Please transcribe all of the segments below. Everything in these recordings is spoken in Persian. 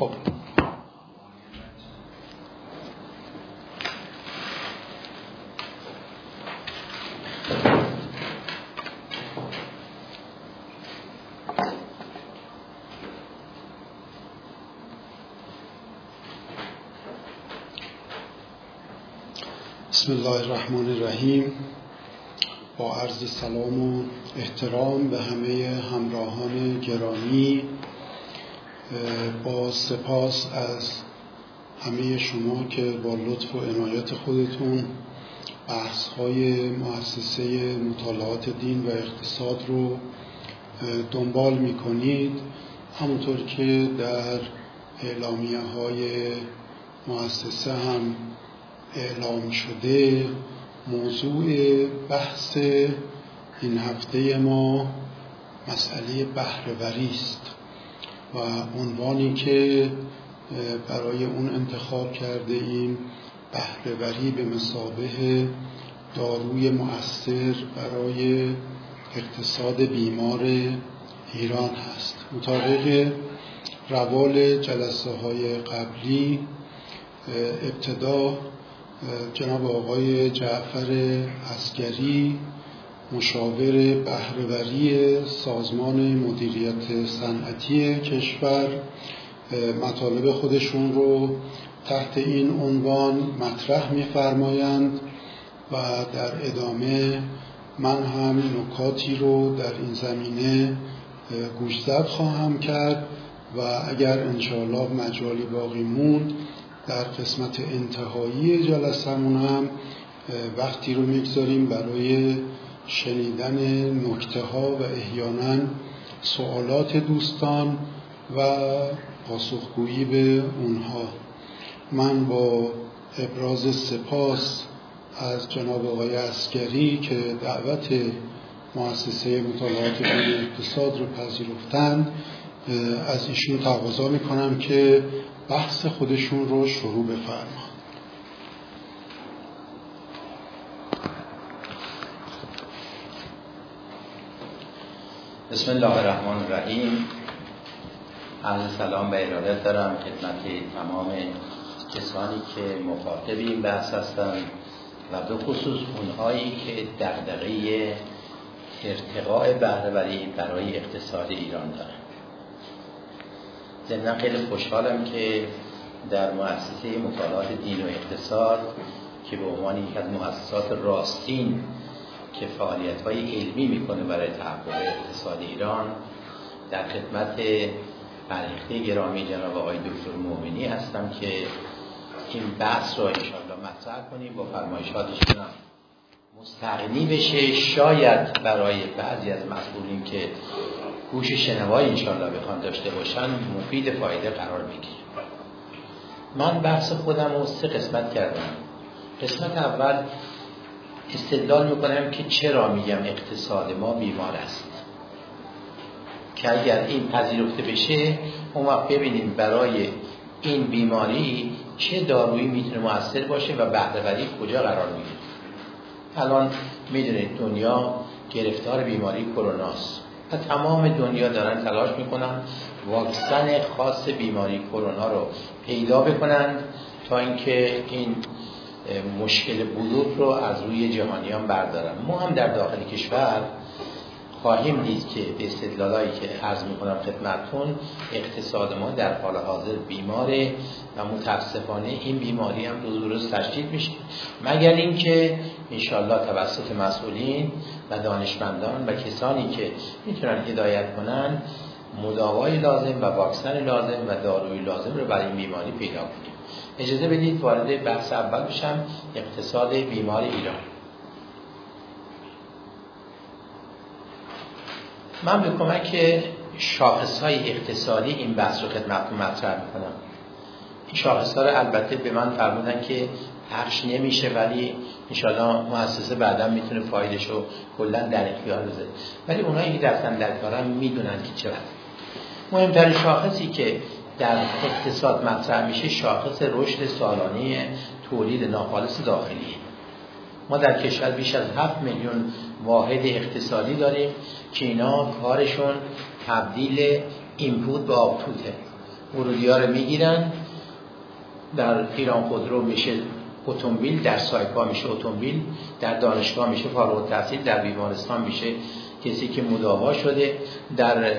خب. بسم الله الرحمن الرحیم. با عرض سلام و احترام به همه همراهان گرامی با سپاس از همه شما که با لطف و عنایت خودتون بحث های مؤسسه مطالعات دین و اقتصاد رو دنبال می کنید همونطور که در اعلامیه های مؤسسه هم اعلام شده موضوع بحث این هفته ما مسئله بهرهوری است. و عنوانی که برای اون انتخاب کرده ایم بهرهوری به مسابه داروی مؤثر برای اقتصاد بیمار ایران هست. مطابق روال جلسه های قبلی ابتدا جناب آقای جعفر اسکری مشاور بهرهوری سازمان مدیریت صنعتی کشور مطالب خودشون رو تحت این عنوان مطرح می‌فرمایند و در ادامه من هم نکاتی رو در این زمینه گوشزد خواهم کرد و اگر انشاءالله مجالی باقی موند در قسمت انتهایی جلسمون هم وقتی رو می‌گذاریم برای شنیدن نکته ها و احیانا سوالات دوستان و پاسخگویی به اونها. من با ابراز سپاس از جناب آقای اسکری که دعوت مؤسسه مطالعات اقتصاد رو پذیرفتند از ایشون تقاضا می‌کنم که بحث خودشون رو شروع بفرما بسم الله الرحمن الرحیم. عرض سلام به ارادت دارم خدمت تمام کسانی که مخاطب این بحث هستند و به خصوص اونهایی که دغدغه ارتقاء بهرهوری برای اقتصاد ایران دارند ضمنا خیلی خوشحالم که در مؤسسه مطالعات دین و اقتصاد که به عنوان یک از مؤسسات راستین که فعالیت های علمی می‌کنه برای تحقق اقتصاد ایران. در خدمت فرهیخته گرامی جناب آقای دکتر مومنی هستم که این بحث رو انشاءالله مطرح کنیم با فرمایشاتشون مستقنی بشه شاید برای بعضی از مسئولین که گوش شنوای انشالله بخوان داشته باشن مفید فایده قرار بگیر من بحث خودم رو سه قسمت کردم. قسمت اول استدلال می‌کنم که چرا میگم اقتصاد ما بیمار است. که اگر این پذیرفته بشه اون وقت ببینیم برای این بیماری چه دارویی می‌تونه موثر باشه و بهرهوری کجا قرار می‌گیره. الان می‌دونید دنیا گرفتار بیماری کروناست. و تمام دنیا دارن تلاش می‌کنن واکسن خاص بیماری کرونا رو پیدا بکنن تا اینکه این مشکل بلوغ رو از روی جهانیان بردارن. ما هم در داخل کشور خواهیم دید که به استدلالایی که عرض می‌کنم خدمتتون اقتصاد ما در حال حاضر بیماره و متاسفانه این بیماری هم روز روز تشدید میشه. مگر اینکه انشالله توسط مسئولین و دانشمندان و کسانی که می‌تونن هدایت کنن مداوای لازم و واکسن لازم و داروی لازم رو برای این بیماری پیدا کنیم اجازه بدید وارد بحث اول بشم اقتصاد بیمار ایران. من به کمک شاخص های اقتصادی این بحث رو خدمتتون مطرح می‌کنم. این شاخص ها رو البته به من فرمودن که پخش نمیشه ولی انشاءالله مؤسسه بعدا می‌تونه فایلش رو کلا در اختیار بذاره. ولی اونایی که رفتن در کارن می‌دونن که چقدر. مهمترین شاخصی که در اقتصاد مطرح میشه شاخص رشد سالانه تولید ناخالص داخلی. ما در کشور بیش از 7 میلیون واحد اقتصادی داریم که اینا کارشون تبدیل اینپوت به آپوته ورودی ها رو می‌گیرن در ایران خودرو میشه اتومبیل در سایپا میشه اتومبیل در دانشگاه میشه فارغ التحصیل در بیمارستان میشه کسی که مداوا شده. در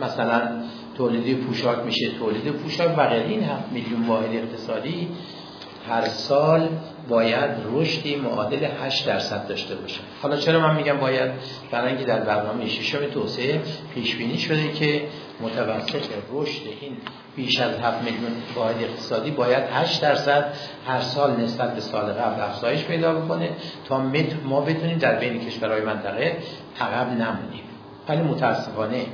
مثلا تولید پوشاک میشه. تولید پوشاک و این 7 میلیون واحد اقتصادی هر سال باید رشدی معادل 8 درصد داشته باشه. حالا چرا من میگم باید؟ برای اینکه در برنامه ششم توسعه پیش بینی شده که متوسط رشد این بیش از 7 میلیون واحد اقتصادی باید 8 درصد هر سال نسبت به سال قبل افزایش پیدا بکنه تا ما بتونیم در بین کشورهای منطقه عقب نمونیم. ولی متاسفانه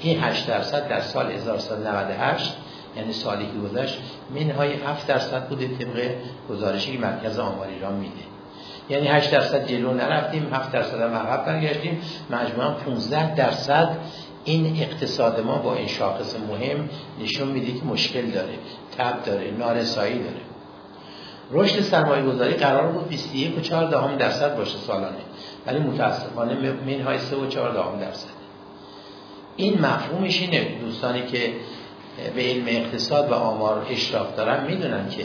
این 8 درصد در سال 1398 یعنی سالی که گذشت منهای 7 درصد بوده طبق گزارشی که مرکز آمار ایران میده. یعنی 8 درصد جلو نرفتیم 7 درصد هم عقب برگشتیم. مجموعا 15 درصد این اقتصاد ما با این شاخص مهم نشون میده که مشکل داره تب داره نارسایی داره. رشد سرمایه گذاری قرار بود 21 و 4 دهم درصد باشه سالانه ولی متاسفانه منهای 3 و 4 دهم درصد. این مفهومش اینه. دوستانی که به علم اقتصاد و آمار اشراف دارن می‌دونن که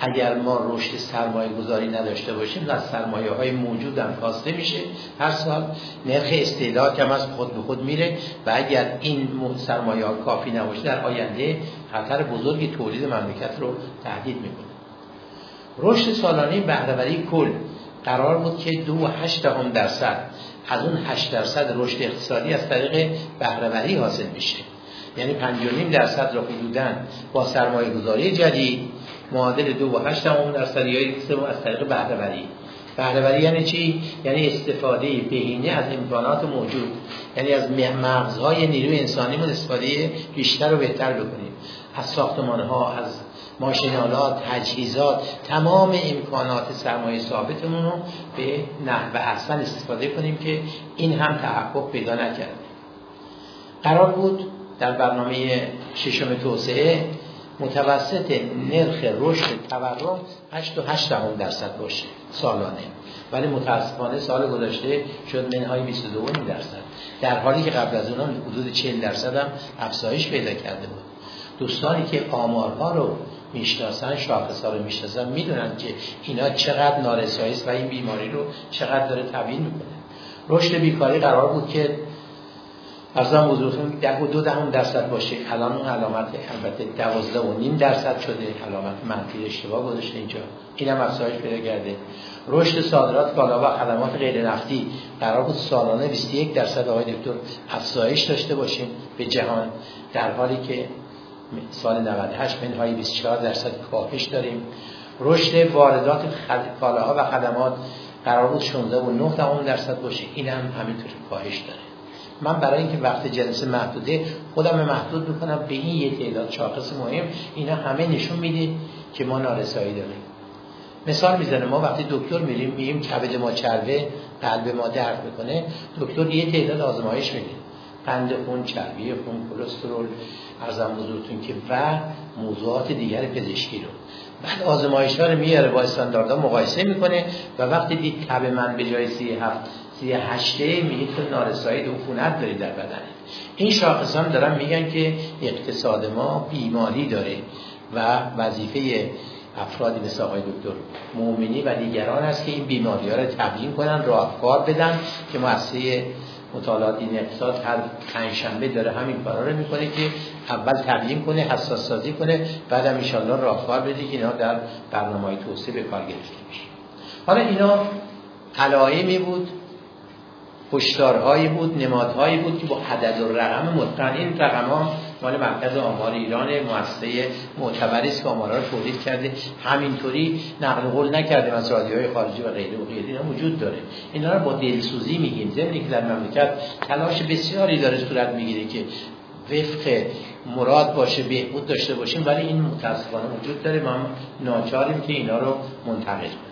اگر ما رشد سرمایه گذاری نداشته باشیم از سرمایه های موجود هم کاسته میشه. هر سال نرخ استعداد کم از خود به خود میره و اگر این سرمایه ها کافی نباشه در آینده خطر بزرگی تولید مملکت رو تهدید می‌کنه. رشد سالانه بهرهوری کل قرار بود که دو و هشت هم درصد از اون هشت درصد رشد اقتصادی از طریق بهرهوری حاصل میشه. یعنی پنجانیم درصد را حدودا با سرمایه گذاری جدید معادل دو و هشت همون درصد یا سه از طریق بهرهوری. بهرهوری یعنی چی؟ یعنی استفاده بهینه از امکانات موجود. یعنی از مغزهای نیروی انسانیمون استفاده بیشتر و بهتر بکنیم. از ساختمان ها از ماشینالات تجهیزات تمام امکانات سرمایه ثابتمون رو به نحو احسن استفاده کنیم که این هم تحقق پیدا نکرده قرار بود در برنامه ششم توسعه متوسط نرخ رشد تورم 8 و 8 درصد باشه سالانه. ولی متاسفانه سال گذشته شد منهای 22 درصد. در حالی که قبل از اونها حدود 40 درصد هم افزایش پیدا کرده بود. دوستانی که آمارها رو می‌شناسن شاخص ها رو می‌شناسن می‌دونن که اینا چقدر نارسایی است و این بیماری رو چقدر داره تبیین می‌کنه. رشد بیکاری قرار بود که ارزم حضورتون ده و دو دهم درصد باشه. الان اون علامت البته دوازده و نیم درصد شده. علامت منفی اشتباه گذاشته اینجا. اینم افزایش پیدا کرده. رشد صادرات کالا و خدمات غیر نفتی. قرار بود سالانه 21 درصد آقای دکتر افزایش داشته باشیم به جهان در حالی که سال 98 منهای 24 درصد کاهش داریم. رشد واردات کالاها و خدمات قرار بود 16 و 9 درصد باشه. این هم همینطور کاهش داره. من برای اینکه وقت جلسه محدوده خودم محدود می‌کنم. به این یه تعداد شاخص مهم اینا همه نشون میده که ما نارسایی داریم. مثال می‌زنه. ما وقتی دکتر میریم میگیم کبد ما چربه قلب ما درد می‌کنه. دکتر یه تعداد آزمایش میده. قند خون چربی خون کلسترول ارزم بزرگتون که و موضوعات دیگر پزشکی رو. بعد آزمایش ها رو میاره با استانداردها مقایسه می‌کنه و وقتی دید تب من به جای سی هفت سی هشته میگه تو نارسایی عفونت داری در بدن. این شاخص هم دارن میگن که اقتصاد ما بیماری داره و وظیفه افرادی مثل آقای دکتر مؤمنی و دیگران است که این بیماری ها رو تبیین کنن راهکار بدن که مؤسسه مطالعات این اقتصاد هر پنجشنبه داره همین کارا رو می‌کنه که اول تبیین کنه حساس سازی کنه بعد هم ان راهکار بده که اینا در برنامه توسعه به کار گرفته میشه حالا اینا علائمی بود هشدارهایی بود نمادهایی بود که با عدد و رقم متقن این رقم مال مرکز آمار ایران مؤسسه معتبری است که آمارها رو تولید کرده. همینطوری نقل قول نکرده از رادیوهای خارجی و غیره و غیره اینا وجود داره. اینا رو با دلسوزی میگیم. ضمن که در مملکت تلاش بسیاری داره صورت می‌گیره که وفق مراد باشه بهبود داشته باشیم ولی این متاسفانه وجود داره. ما ناچاریم که اینا رو منتقل کنیم.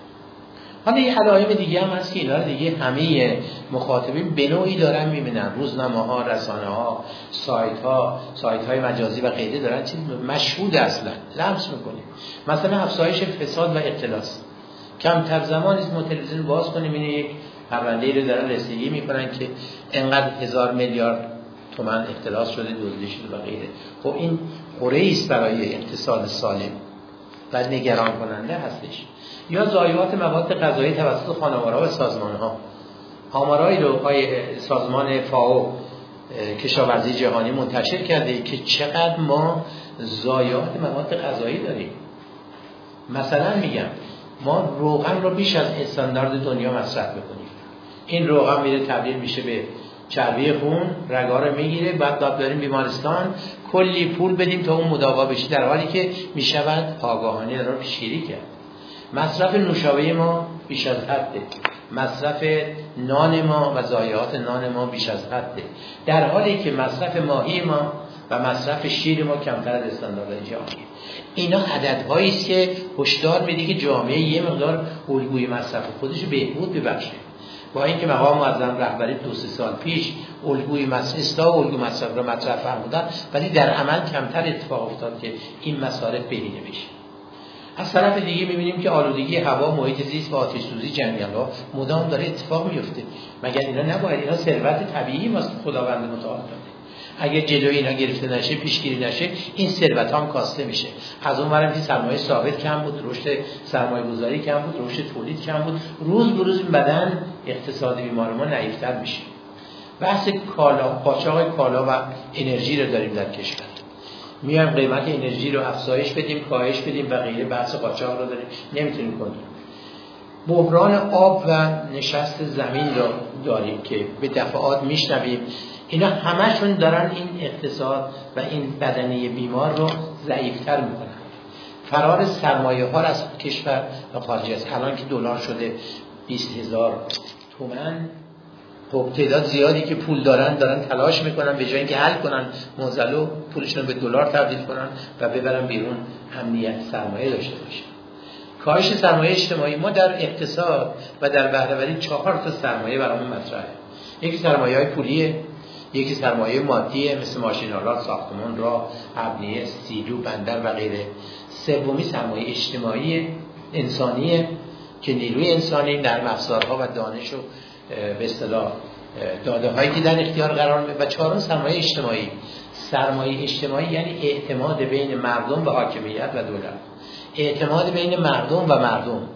حالا یه علائم دیگه هم هست که اینا دیگه همه مخاطبین به نوعی دارن می‌بینن. روزنامه ها رسانه ها سایت ها سایت های مجازی و غیره دارن چیز مشهود اصلا. لمس می‌کنیم. مثلا افزایش فساد و اختلاس کمتر زمانی است ما تلویزیون باز کنیم. این یک پرونده رو دارن رسیدگی می‌کنن که انقدر هزار میلیارد تومن اختلاس شده دزدی شده و غیره. خب این قره است برای اقتصاد سالم. و نگران کننده هستش. یا ضایعات مواد غذایی توسط خانوارها و سازمان ها آمارایی رو سازمان فاو کشاورزی جهانی منتشر کرده که چقدر ما ضایعات مواد غذایی داریم. مثلا میگم ما روغن رو بیش از استاندارد دنیا مصرف بکنیم این روغن میره تبدیل میشه به چربی خون رگا رو می‌گیره بعد داد بریم بیمارستان. کلی پول بدیم تا اون مداوا بشه در حالی که می‌شود آگاهانه رو پیشگیری کرد. مصرف نوشابه ما بیش از حده مصرف نان ما و ضایعات نان ما بیش از حده در حالی که مصرف ماهی ما و مصرف شیر ما کمتر از استاندارد جهانی اینا عددهایی است که هشدار میده که جامعه یه مقدار الگوی مصرف خودش بهبود ببخشه. با اینکه مقام معظم رهبری دو سه سال پیش الگوی مصرف اصلاح الگوی مصرف را مطرح فرمودن ولی در عمل کمتر اتفاق افتاد که این مصارف بهینه بشه از طرف دیگه می‌بینیم که آلودگی هوا محیط زیست و آتش سوزی جنگل ها مدام داره اتفاق میفته مگر اینا نباید؟ اینا ثروت طبیعی ماست خداوند متعال اگه جلوی اینا گرفته نشه پیشگیری نشه این ثروت هم کاسته میشه. از اون ورم که سرمایه ثابت کم بود رشد سرمایه گذاری کم بود رشد تولید کم بود. روز به روز بدن اقتصاد بیمار ما نایفتر میشه. بحث کالا قاچاق کالا و انرژی رو داریم در کشور. میایم قیمت انرژی رو افزایش بدیم کاهش بدیم و غیره. بحث قاچاق رو داریم. نمی‌تونیم کنیم. بحران آب و نشست زمین رو داریم که به دفعات میشنویم. اینا همشون دارن این اقتصاد و این بدنه بیمار رو ضعیفتر می‌کنن. فرار سرمایه ها از کشور و خارج است. الان که دلار شده 20 هزار تومن خب تعداد زیادی که پول دارن دارن تلاش می‌کنن به جای اینکه حل کنن موزلو پولشون به دلار تبدیل کنن و ببرن بیرون امنیت سرمایه داشته باشن. کاهش سرمایه اجتماعی ما در اقتصاد و در بهرهوری چهار تا سرمایه برامون مطرحه. یکی سرمایه های پولیه. یکی سرمایه مادیه مثل ماشینالات ساختمان را ابنیه سیلو بندر و غیره. سومی سرمایه اجتماعی انسانیه که نیروی انسانی در افزارها و دانش و به اصطلاح داده هایی که در اختیار قرار می و چهارم سرمایه اجتماعی. سرمایه اجتماعی یعنی اعتماد بین مردم به حاکمیت و دولت. اعتماد بین مردم و مردم.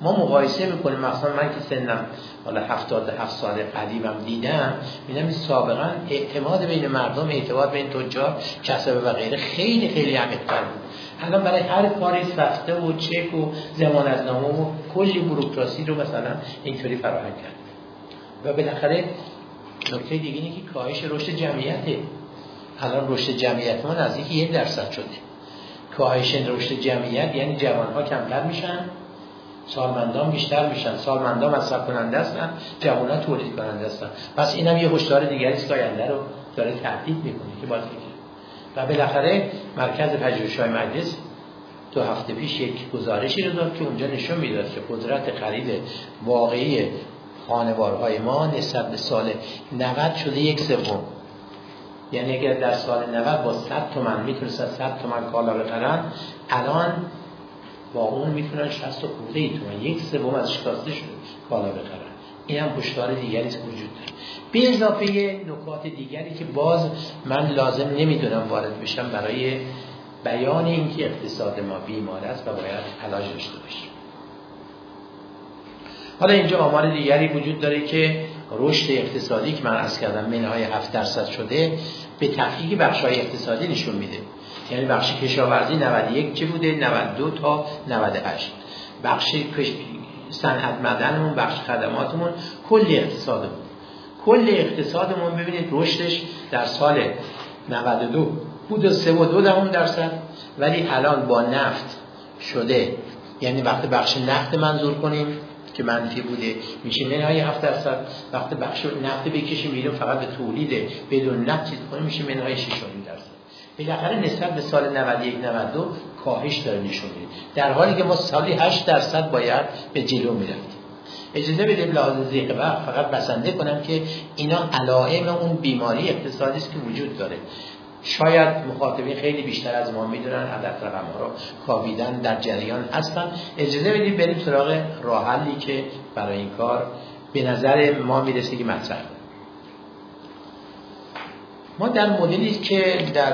ما مقایسه می‌کنیم. مثلا من که سنم حالا 77 سال قدیمم دیدم میدم سابقا اعتماد بین مردم اعتماد بین تجار کسب و غیره خیلی خیلی عمیق‌تر بود. الان برای هر کاری سفته و چک و نامه و کلی بروکراسی رو مثلا اینطوری فراهم کرد. و بالاخره نکته دیگه اینه که کاهش رشد جمعیته الان رشد جمعیت ما نزدیک یک درصد شده. کاهش رشد جمعیت یعنی جوانها کمتر میشن. سالمندان بیشتر میشن. سالمندان مصرف کننده هستن جوانان تولید کننده هستن. پس اینم یه هشدار دیگری است آینده رو داره تهدید می‌کنه که باید و بالاخره مرکز پژوهش‌های مجلس دو هفته پیش یک گزارشی رو داد که اونجا نشون می‌داد که قدرت خرید واقعی خانوارهای ما نسبت به سال 90 شده یک سوم. یعنی اگر در سال 90 با 100 تومن می‌تونستن 100 تومن کالا بخرن الان با اون می‌تونن 60 خورده ای تومن یک سوم از کاسته شده کالا بخرن. این هم هشدار دیگری وجود داره. به اضافه نکات دیگری که باز من لازم نمی‌دونم وارد بشم برای بیان اینکه اقتصاد ما بیمار است و باید علاج داشته باشیم. حالا اینجا آمار دیگری وجود داره که رشد اقتصادی که من از کردم منهای 7 درصد شده به تحقیق بخش های اقتصادی نشون میده. یعنی بخش کشاورزی 91 چه بوده؟ 92 تا 98 بخش صنعت مدنمون بخش خدماتمون کلی اقتصادمون. کل اقتصادمون ببینید رشدش در سال 92 بود 3 و 2 درصد ولی الان با نفت شده. یعنی وقتی بخش نفت منظور کنیم که منفی بوده میشه منهای 7 درصد. وقتی بخش نفت بکشیم میریم فقط به تولید بدون نفت چیز کنیم میشه منهای 6 درصد. بالاخره نسبت به سال 91 92 کاهش داره نشون میده. در حالی که ما سالی 8 درصد باید به جلو می‌رفتیم. اجازه بدیم لحاظ زیق وقت فقط بسنده کنم که اینا علائم اون بیماری اقتصادی است که وجود داره. شاید مخاطبین خیلی بیشتر از ما می‌دونن عدد رقم ها رو کاویدن در جریان هستن. اجازه بدید بریم سراغ راه حلی که برای این کار به نظر ما می‌رسه که مطرح ما در مدلی که در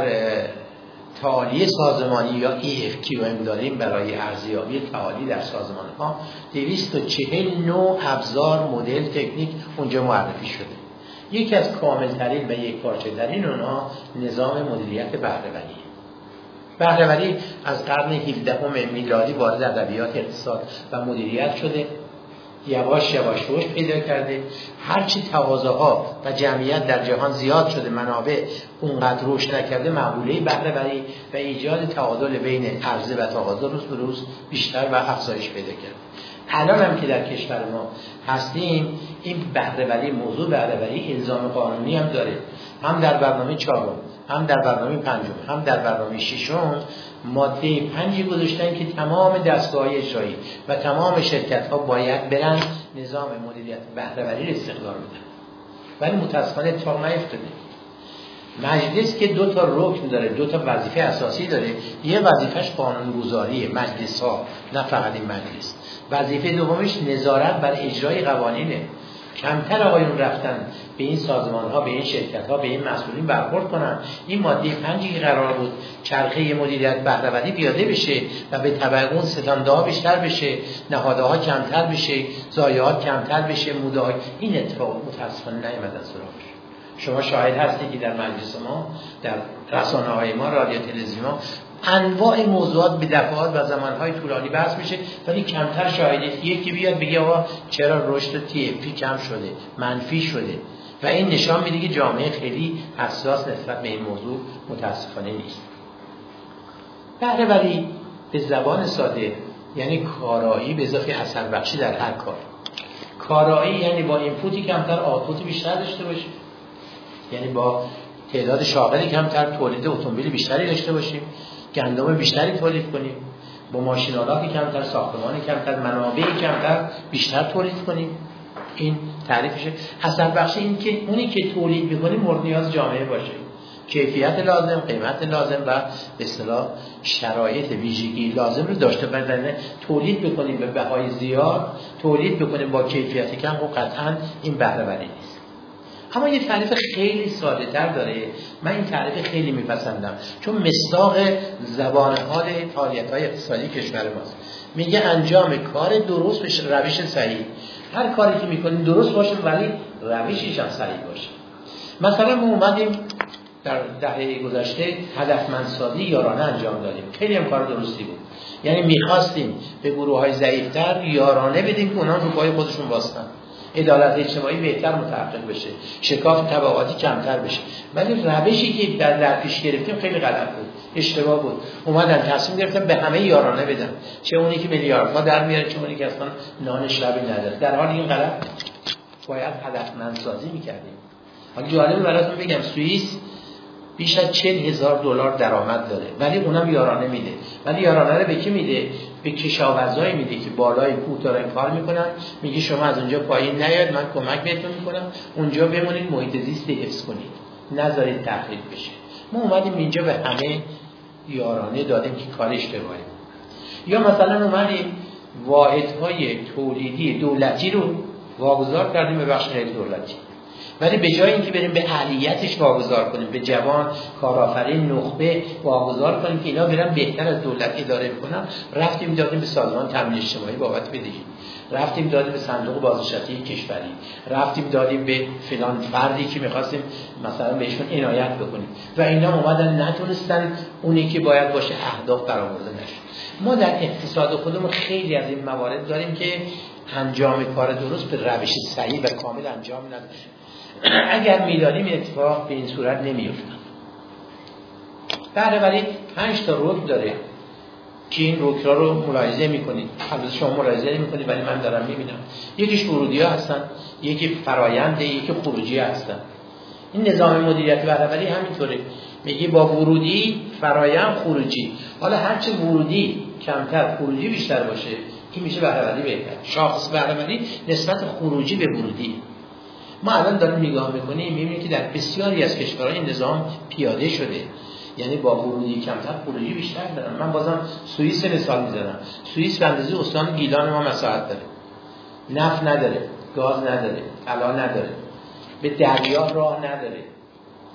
تعالی سازمانی یا EFQM داریم برای ارزیابی تعالی در سازمان ها 240 نوع ابزار مدل تکنیک اونجا معرفی شده. یکی از کاملترین و یک پارچه ترین اونها نظام مدیریت بهرهوری. بهرهوری از قرن 17 میلادی وارد ادبیات اقتصاد و مدیریت شده. یواش یواش رشد پیدا کرده. هرچی تقاضاها و جمعیت در جهان زیاد شده منابع اونقدر رشد نکرده مقوله بهره و ایجاد تعادل بین عرضه و تقاضا روز به روز بیشتر و افزایش پیدا کرد الان هم که در کشور ما هستیم این بهرهوری موضوع بهرهوری الزام قانونی هم داره. هم در برنامه چهارم هم در برنامه پنجم هم در برنامه ششم ماده پنجی گذاشتن که تمام دستگاه اجرایی و تمام شرکت ها باید برن نظام مدیریت بهرهوری استقرار بدن. ولی متاسفانه اتفاق نیفتاده. مجلس که دو تا رکن داره دو تا وظیفه اساسی داره یه وظیفهش قانونگذاری مجلس ها نه فقط این مجلس. وظیفه دومش نظارت بر اجرای قوانینه. کمتر آقایون رفتن به این سازمان ها به این شرکت ها به این مسئولین برخورد کنن. این ماده پنجی که قرار بود چرخه مدیریت بهرهوری پیاده بشه و به طبع اون ستانده ها بیشتر بشه نهاده ها کمتر بشه ضایعات کمتر بشه موده این اتفاق متاسفانه از سراغش. شما شاهد هستید که در مجلس ما در رسانه های ما رادیو تلویزیون انواع موضوعات به دفعات و زمانهای طولانی بحث میشه ولی کمتر شاهدید یکی بیاد بگه آقا چرا رشد تی کم شده منفی شده. و این نشان میده که جامعه خیلی حساس نسبت به این موضوع متاسفانه نیست. بهره ولی به زبان ساده یعنی کارایی به اضافه اثر بخشی در هر کار. کارایی یعنی با اینپوتی کمتر آتپوت بیشتر داشته باشیم یعنی با تعداد شاغلی کمتر تولید اتومبیل بیشتری داشته باشیم گندم بیشتری تولید کنیم با ماشینالاتی کمتر ساختمانی کمتر منابع کمتر بیشتر تولید کنیم این تعریفشه. اثر بخش این که اونی که تولید می‌کنیم مورد نیاز جامعه باشه. کیفیت لازم قیمت لازم و به اصطلاح شرایط ویژگی لازم رو داشته. بدنه تولید بکنیم به بهای زیاد تولید بکنیم با کیفیت کم و قطعا این بهره نیست. اما یه تعریف خیلی ساده تر داره. من این تعریف خیلی میپسندم. چون مصداق زبان حال فعالیت های اقتصادی کشور ماست. میگه انجام کار درست به روش صحیح. هر کاری که می‌کنیم درست باشه ولی روشش هم صحیح باشه. مثلا ما اومدیم در دهه گذشته هدفمندسازی یارانه انجام دادیم. خیلی هم کار درستی بود. یعنی می‌خواستیم به گروه های ضعیفتر یارانه بدیم که اونا رو پای خودشون باستن. عدالت اجتماعی بهتر متحقق بشه. شکاف طبقاتی کمتر بشه. ولی روشی که در, در پیش گرفتیم خیلی غلط بود. اشتباه بود. اومدن تصمیم گرفتن به همه یارانه بدن. چه اونی که میلیاردها در میاره چه اونی که اصلا نان شبی نداره. در حال این غلط باید هدفمندسازی می‌کردیم. حالا جالبه براتون بگم سوئیس بیش از چل هزار دلار درآمد داره. ولی اونم یارانه میده. ولی یارانه رو به کی میده؟ به کشاورزایی میده که بالای کوه دارن کار می‌کنن. میگه شما از اونجا پایین نیاد من کمک بهتون می‌کنم. اونجا بمونید محیط زیست حفظ کنید. نذارید تخریب بشه. ما اومدیم اینجا به همه یارانه دادیم که کار اشتباهی یا مثلا اومدیم واحدهای تولیدی دولتی رو واگذار کردیم به بخش غیر دولتی. ولی به جای اینکه بریم به اهلیتش واگذار کنیم به جوان کارآفرین نخبه واگذار کنیم که اینا برن بهتر از دولت اداره بکنن رفتیم دادیم به سازمان تامین اجتماعی بابت بدهی. رفتیم دادیم به صندوق بازنشسته کشوری رفتیم دادیم به فلان فردی که می‌خواستیم مثلا بهشون عنایت بکنیم. و اینا اومدن نتونستن اونی که باید باشه اهداف برآورده نشد ما در اقتصاد خودمون خیلی از این موارد داریم که انجام کار درست به روش صحیح و کامل انجام نداشت. اگر می‌دانیم اتفاق به این صورت نمیفتن بله ولی پنج تا رکن داره. که این رکن رو ملاحظه می‌کنید البته شما ملاحظه می‌کنید ولی من دارم می‌بینم. یکیش ورودی ها هستن یکی فراینده یکی خروجی هستن. این نظام مدیریت بهرهوری همینطوره. میگی با ورودی فرایند خروجی. حالا هرچه ورودی کمتر خروجی بیشتر باشه این میشه بهرهوری بهتر. شاخص بهرهوری نسبت خروجی به ورودی. ما الان داریم نگاه می‌کنیم می‌بینیم که در بسیاری از کشورها نظام پیاده شده. یعنی با ورودی کمتر خروجی بیشتر دارن من بازم سوئیس مثال می‌زنم. سوئیس به استان گیلان ما مساحت داره. نفت نداره گاز نداره طلا نداره. به دریا راه نداره.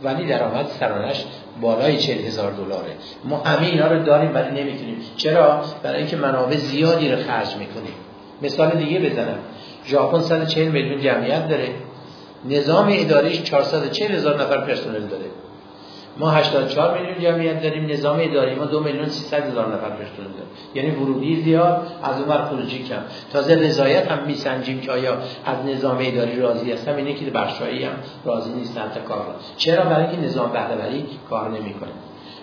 ولی درآمد سرانش بالای چهل هزار دلاره. ما همه اینا رو داریم ولی نمی‌تونیم. چرا؟ برای اینکه منابع زیادی رو خرج می‌کنیم. مثال دیگه بزنم. ژاپن 140 میلیون جمعیت داره. نظام اداریش 440 هزار نفر پرسنل داره. ما 84 میلیون جمعیت داریم نظام اداری ما 2 میلیون 300 هزار نفر پشت داریم. یعنی ورودی زیاد از اون خروجی کم. تازه رضایت هم میسنجیم که آیا از نظام اداری راضی هستم اینه که بخشایی هم راضی نیستن تا کار چرا؟ برای اینکه نظام بهره‌وری کار نمی‌کنه.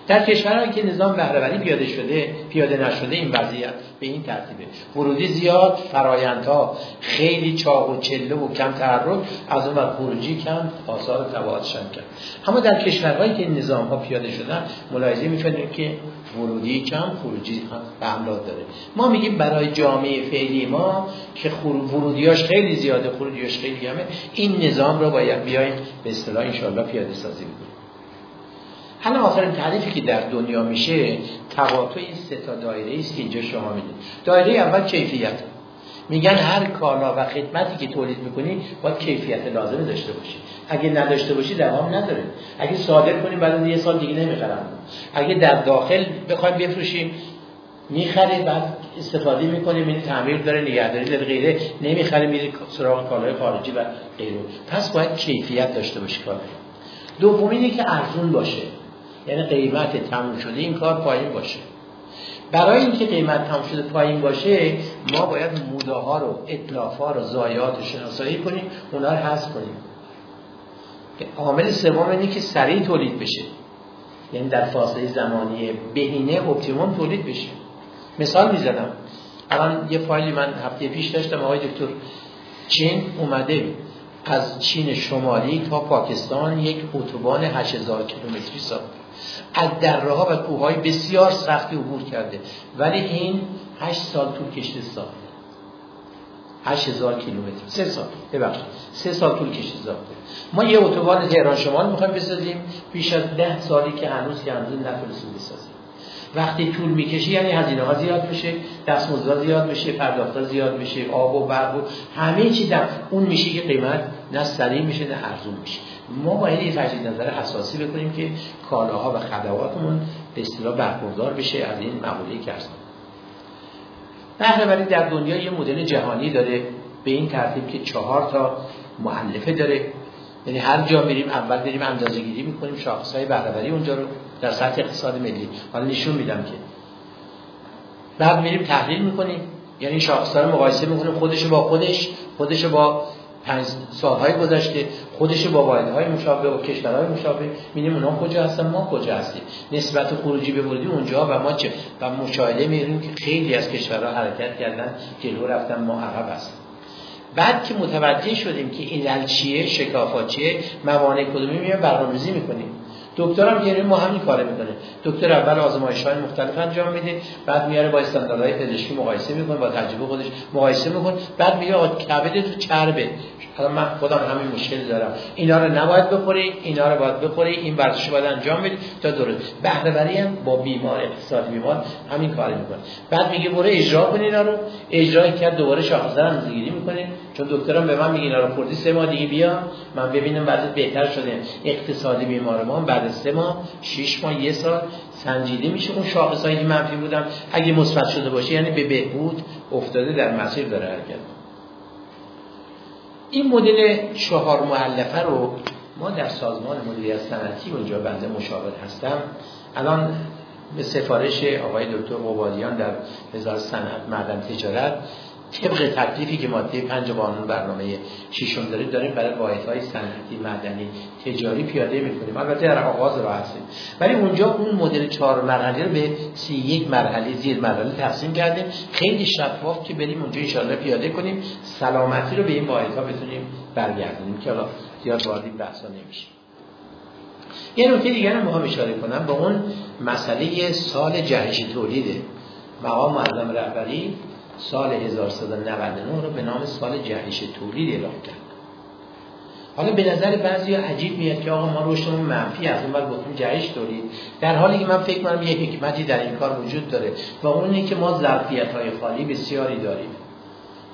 در کشورهایی که نظام بهرهوری پیاده شده پیاده نشده این وضعیت به این ترتیبه. ورودی زیاد فرایندها خیلی چاق و چله و کم تحرک از اون خروجی کم آثار تبعاتشان کم. اما در کشورهایی که نظام ها پیاده شدن ملاحظه می‌کنیم که ورودی کم خروجی هم به داره. ما میگیم برای جامعه فعلی ما که ورودیاش خیلی زیاده خروجیاش خیلی کمه این نظام رو باید بیایم به اصطلاح ان پیاده سازی کنیم حالا آخرین تعریفی که در دنیا میشه تقاطع این سه تا دایره است که اینجا شما می‌دید دایره اول کیفیت. میگن هر کالا و خدمتی که تولید می‌کنی باید کیفیت لازمه داشته باشی. اگه نداشته باشی دوام نداره. اگه صادر کنیم بعد یه سال دیگه نمی‌خرم اگه در داخل بخوایم بفروشیم می‌خری بعد استفاده می‌کنیم این تعمیر داره نگهداری داره غیره. نمی‌خره میری سراغ کالای خارجی و غیره. پس باید کیفیت داشته باشی کار دوم اینه که ارزون باشه. یعنی قیمت تموم شده این کار پایین باشه. برای اینکه قیمت تموم شده پایین باشه ما باید موداها رو اتلاف ها رو ضایعات شناسایی کنیم اونا رو حذف کنیم. عامل سوم اینه که سریع تولید بشه. یعنی در فاصله زمانی بهینه optimum تولید بشه. مثال می‌زنم. الان یه فایلی من هفته پیش داشتم آقای دکتر چین اومده از چین شمالی تا پاکستان یک اتوبان 8000 کیلومتری ساخت. از دره ها و کوههای بسیار سختی عبور کرده. ولی این 8 سال طول کشته ساخته 8000 کیلومتر. سه سال. ببخشید. سه سال طول کشته ساخته ما یه اتوبان تهران شمال می‌خوایم بسازیم. بیش از ده سالی که هنوز که هنوز نتونستیم بسازیم. وقتی طول می‌کشه یعنی هزینه ها زیاد میشه دستمزدها زیاد میشه پرداختها زیاد میشه آب و برق و همه چی در اون میشه که قیمت نه سریع میشه نه ارزون میشه. ما باید یه تجدید نظر اساسی بکنیم که کالاها و خدماتمون به اصطلاح برخوردار بشه از این مقوله که بهره در دنیا یه مدل جهانی داره به این ترتیب که چهار تا معلفه داره. یعنی هر جا میریم اول بریم اندازه گیری می‌کنیم شاخص های بهره اونجا رو در سطح اقتصاد ملی. حالا نشون میدم که. بعد میریم تحلیل می‌کنیم. یعنی شاخص رو مقایسه می‌کنیم خودش با خودش خودش با پنج سالهای گذشته. خودش با واحدهای مشابه و کشورهای مشابه می‌بینیم اونا کجا هستن؟ ما کجا هستیم؟ نسبت خروجی به ورودی اونجا و ما چه؟ و مشاهده می‌بینیم که خیلی از کشورها حرکت کردن جلو رفتن ما عقب هستیم. بعد که متوجه شدیم که علل چیه شکافات چیه موانع کدومی میایم برنامه‌ریزی می‌کنیم. دکتر هم یعنی ما همین کاره می‌کنه. دکتر اول آزمایش های مختلف انجام میده بعد میاره با استانداردهای پزشکی مقایسه می‌کنه با تجربه خودش مقایسه می‌کنه بعد میگه آقا کبد تو چربه. حالا من خودم همین مشکل دارم. اینا رو نباید بخوری اینا رو باید بخوری این ورزش باید انجام بدی تا درست. بهره هم با بیمار اقتصاد بیمار همین کار می‌کنه. بعد میگه برو اجرا کن اینا رو. اجرا کرد دوباره شاخصه رو زیگیری می‌کنه. چون دکترم به من میگه اینا رو خوردی سه ماه دیگه بیا. من ببینم بعد بهتر شده. اقتصادی بیمار ما بعد سه ماه شش ماه یه سال سنجیده میشه. اون شاخصایی منفی بودم اگه مثبت شده باشه یعنی به بهبود افتاده در مسیر داره حرکت این مدل چهار معلفه رو ما در سازمان مدیریت صنعتی اونجا بنده مشاور هستم. الان به سفارش آقای دکتر قبادیان در وزارت صنعت معدن تجارت طبق تکلیفی که ماده پنج قانون برنامه ششم داریم داریم برای های صنعتی معدنی تجاری پیاده می‌کنیم. البته در آغاز راه هستیم. ولی اونجا اون مدل چهار مرحله رو به سی یک مرحله زیر مرحله تقسیم کردیم. خیلی شفاف که بریم اونجا ان پیاده کنیم. سلامتی رو به این ها بتونیم برگردونیم که حالا زیاد وارد این بحثا نمیشه یه نکته دیگر هم اشاره کنم. با اون مسئله سال جهش تولیده مقام معظم رهبری سال 1399 رو به نام سال جهش تولید اعلام کرد. حالا به نظر بعضی عجیب میاد که آقا ما رشدمون منفی از اون بعد گفتیم جهش تولید. در حالی که من فکر کنم یه حکمتی در این کار وجود داره و اون اینه که ما ظرفیت های خالی بسیاری داریم.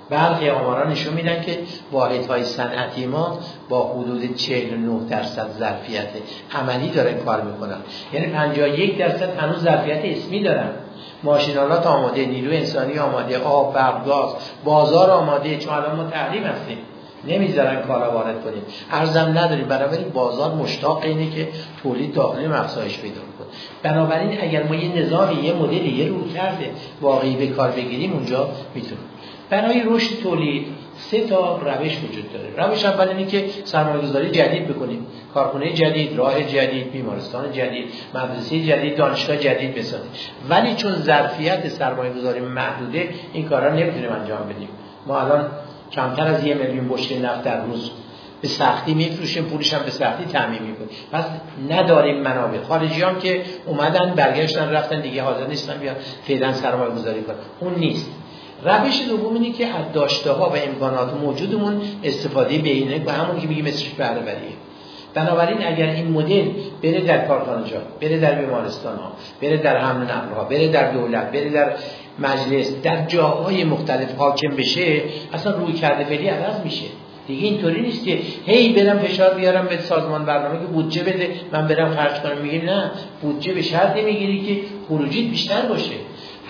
برخی آماران نشون میدن که واحد های صنعتی ما با حدود 49 درصد ظرفیت عملی دارن کار می‌کنن. یعنی 51 درصد هنوز ظرفیت اسمی دارن. ماشینالات آماده نیرو انسانی آماده آب برق گاز بازار آماده. چون الان ما تحریم هستیم. نمی‌ذارن کالا وارد کنیم. ارزم نداریم. بنابراین بازار مشتاق اینه که تولید داخلی افزایش پیدا کنه. بنابراین اگر ما یه نظامی یه مدلی یه رو کرده واقعی به کار بگیریم اونجا می‌تونیم. برای رشد تولید سه تا روش وجود داره. روش اول اینه که سرمایه‌گذاری جدید بکنیم. کارخونه جدید راه جدید بیمارستان جدید مدرسه جدید دانشگاه جدید بسازیم. ولی چون ظرفیت سرمایه‌گذاری محدوده این کارا نمی‌تونیم انجام بدیم. ما الان کمتر از یه میلیون بشکه نفت در روز به سختی میفروشیم پولش هم به سختی تعمین می‌کنیم. پس نداریم منابع. خارجیان که اومدن برگشتن رفتن دیگه حاضر نیستن بیان فعلا سرمایه گذاری کنن. اون نیست. روش دوم اینه که از داشته ها و امکانات موجودمون استفاده بینه و همون که میگیم اسمش بهره بنابراین اگر این مدل بره در کارخانجات بره در بیمارستان ها بره در حمل نقل ها بره در دولت بره در مجلس در جاهای مختلف حاکم بشه اصلا روی کرده فعلی عوض میشه. دیگه اینطوری نیست که هی برم فشار بیارم به سازمان برنامه که بودجه بده من برم خرج کنم میگیم نه. بودجه به شرطی می‌گیری که خروجیت بیشتر باشه.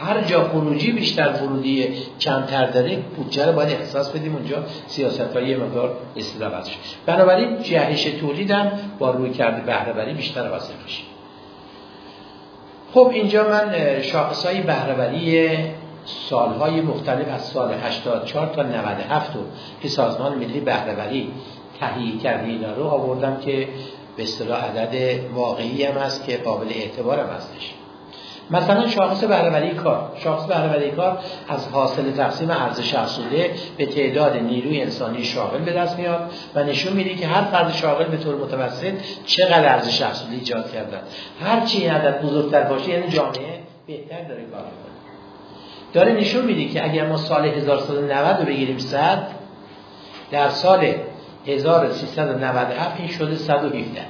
هر جا خروجی بیشتر ورودی کمتر داره بودجه رو باید اختصاص بدیم اونجا سیاست یه مقدار استفاده شد. بنابراین جهش تولیدم با روی کرده بهرهوری بیشتر واسه میشه. خب اینجا من شاخص های بهرهوری سالهای مختلف از سال 84 تا 97 رو که سازمان ملی بهرهوری تهیه کرده اینا رو آوردم که به اصطلاح عدد واقعی هم هست که قابل اعتبار هم هستش. مثلا شاخص بهرهوری کار. شاخص بهرهوری کار از حاصل تقسیم ارزش افزوده به تعداد نیروی انسانی شاغل به دست میاد و نشون میده که هر فرد شاغل به طور متوسط چقدر ارزش افزوده ایجاد کردن هر چی عدد بزرگتر باشه یعنی جامعه بهتر داره کار می‌کنه. داره نشون میده که اگر ما سال 1190 رو بگیریم 100 در سال 1397 این شده 117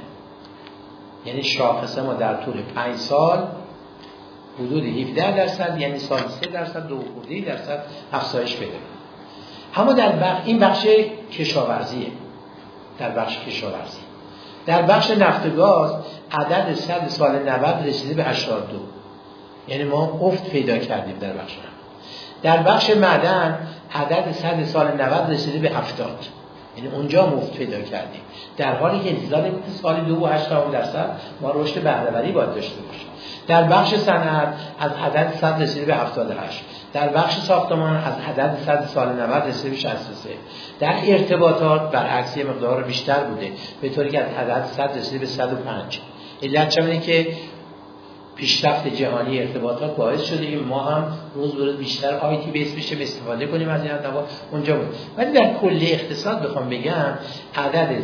یعنی شاخص ما در طول 5 سال حدود 17 درصد یعنی سال 3 درصد دو خورده درصد افزایش بده اما در بخش این بخش کشاورزیه. در بخش کشاورزی. در بخش نفت و گاز عدد صد سال 90 رسیده به 82 یعنی ما افت پیدا کردیم در بخش نفت. در بخش معدن عدد صد سال 90 رسیده به 70 یعنی اونجا مفت پیدا کردیم. در حالی که انتظار سال 2.8 درصد ما رشد بهرهوری باید داشته باشیم. در بخش صنعت از عدد 100 رسیده به 78 در بخش ساختمان از عدد 100 سال 90 رسیده به 63 در ارتباطات برعکس مقدار بیشتر بوده به طوری که از عدد 100 رسیده به 105 علت چه که پیشرفت جهانی ارتباطات باعث شده که ما هم روز به روز بیشتر آیتی بیس بشه به استفاده کنیم از این ادوات اونجا بود. ولی در کل اقتصاد بخوام بگم عدد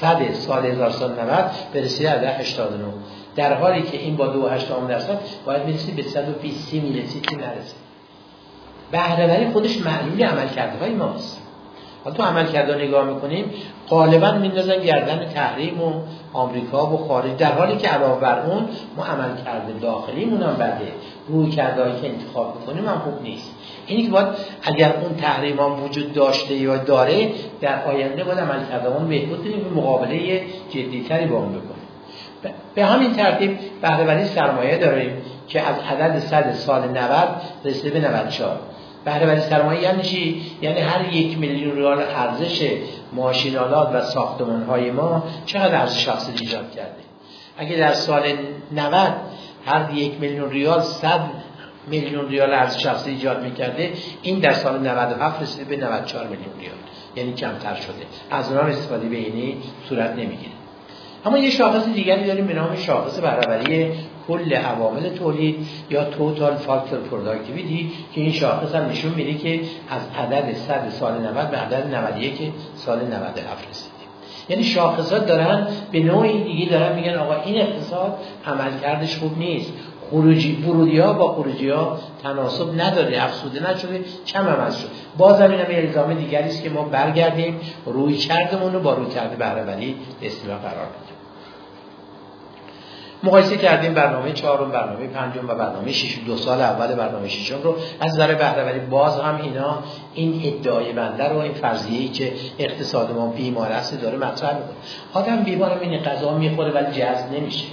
100 سال 1000 سال 90 برسید عدد 89 در حالی که این با دو هشتم درصد باید می‌رسید به 120 سی می‌رسید که نرسید بهرهوری خودش معلول عمل کرده های ماست. حالا تو عمل کرده نگاه می‌کنیم غالبا میندازن گردن تحریم و آمریکا و خارج در حالی که علاوه بر اون ما عمل کرده داخلیمون هم بده. روی کرده که انتخاب می‌کنیم هم خوب نیست. اینی که باید اگر اون تحریم هم وجود داشته یا داره در آینده باید عمل کرده اون بهبود کنیم مقابله جدیتری با اون بکنیم. به همین ترتیب بهرهوری سرمایه داریم که از عدد 100 سال 90 رسیده به 94 بهرهوری سرمایه یعنی چی یعنی هر یک میلیون ریال ارزش ماشینالات و ساختمان های ما چقدر ارزش افزوده ایجاد کرده؟ اگه در سال 90 هر یک میلیون ریال 100 میلیون ریال ارزش افزوده ایجاد می‌کرده این در سال 97 رسیده به 94 میلیون ریال. یعنی کمتر شده. از اونها استفاده بهینه ای صورت نمی‌گیره. اما یه شاخص دیگری داریم به نام شاخص بهره وری کل عوامل تولید یا total factor productivity که این شاخص هم نشون میده که از عدد 100 سال 90 به عدد 91 سال 97 رسیدیم. یعنی شاخصات دارن به نوعی دیگه دارن میگن آقا این اقتصاد عملکردش خوب نیست. خروجی ورودی ها با خروجی ها تناسب نداره افسوده نشده کم از شد باز هم اینم الزام دیگری است که ما برگردیم روی کردمون رو با روی کرده بهرهوری اصطلاح قرار بدیم مقایسه کردیم برنامه چهارم برنامه پنجم و برنامه شش دو سال اول برنامه ششم رو. از نظر بهره باز هم اینا این ادعای بنده رو این فرضیه ای که اقتصاد ما بیمار است داره مطرح می‌کنه. آدم بیمار این غذا می‌خوره ولی جذب نمیشه.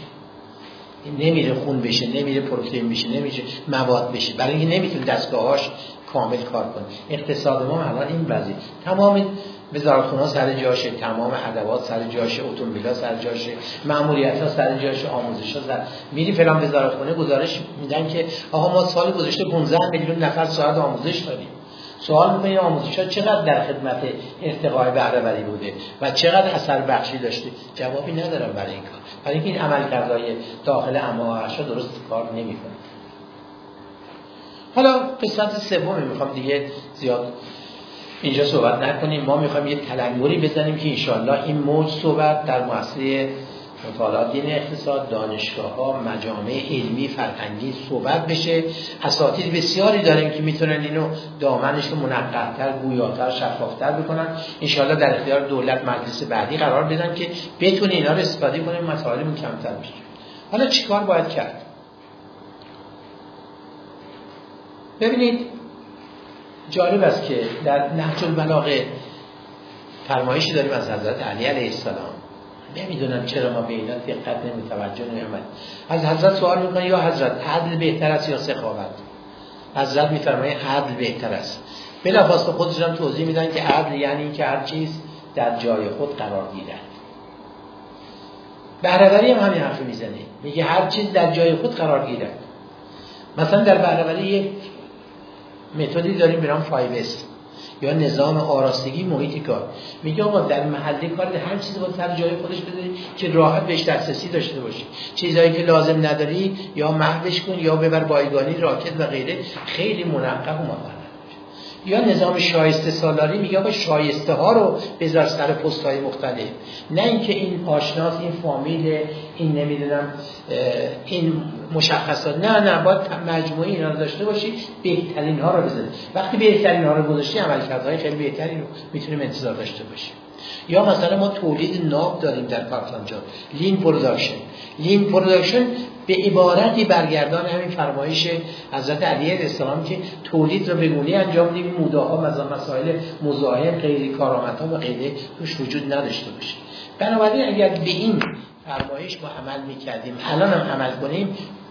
نمیره خون بشه نمیره پروتئین بشه نمیشه مواد بشه. برای اینکه نمی‌تونه دستگاهاش کامل کار کنه. اقتصاد ما الان این وضعی تمام وزارتخونه سر جاشه تمام ادوات سر جاشه اتومبیلا سر جاشه ماموریت ها سر جاشه آموزش ها سر. میری فلان وزارتخونه گزارش میدن که آقا ما سال گذشته 15 میلیون نفر ساعت آموزش داریم. سوال می‌کنه آموزش ها چقدر در خدمت ارتقای بهره بوده و چقدر اثر بخشی داشته؟ جوابی ندارم برای این کار. برای اینکه این عملکردهای داخل اما درست کار نمی‌کنه. حالا قسمت سوم می‌خوام دیگه زیاد اینجا صحبت نکنیم. ما می‌خوایم یه تلنگری بزنیم که انشالله این موج صحبت در مؤسسه مطالعات دین اقتصاد دانشگاه ها مجامع علمی فرهنگی صحبت بشه. اساتید بسیاری داریم که می‌تونن اینو دامنش رو منقطر گویاتر شفافتر بکنن. انشالله در اختیار دولت مجلس بعدی قرار بدن که بتونه اینا رو استفاده کنیم مسائلمون کمتر بشه. حالا چیکار باید کرد؟ ببینید جالب است که در نهج البلاغه فرمایشی داریم از حضرت علی علیه السلام. نمی‌دونم چرا ما به اینا دقت نمی توجه نمیمد از حضرت سوال می‌کنه یا حضرت عدل بهتر است یا سخاوت؟ حضرت میفرمایه عدل بهتر است. بلافاصله خودشون هم توضیح میدن که عدل یعنی که هر چیز در جای خود قرار گیرد. بهرهوری هم همین حرف می‌زنه. میگه هر چیز در جای خود قرار گیرد. مثلا در بهرهوری یک متدی داریم نام 5 یا نظام آراستگی محیط کار. میگه آقا در محله کار هر چیزی باید سر جای خودش بذاری که راحت بهش دسترسی داشته باشی چیزایی که لازم نداری یا محوش کن یا ببر بایگانی راکت و غیره. خیلی منقب مقرر یا نظام شایسته سالاری میگه آقا شایسته ها رو بذار سر پست های مختلف. نه اینکه این آشناس این فامیل این نمی‌دونم این مشخصات. نه نه باید مجموعی اینا رو داشته باشی بهترین ها رو بزنی وقتی بهترین ها رو گذاشتی عملکردهای خیلی بهتری رو می‌تونیم انتظار داشته باشیم. یا مثلا ما تولید ناب داریم در پارتانجا لین پروداکشن لین پروداکشن به عبارتی برگردان همین فرمایش حضرت علی السلام که تولید رو به گونه انجام بدیم موده ها مسائل مزاحم غیر کارآمدها و غیره توش وجود نداشته باشه. بنابراین اگر به این فرمایش ما عمل می‌کردیم الان هم عمل کنیم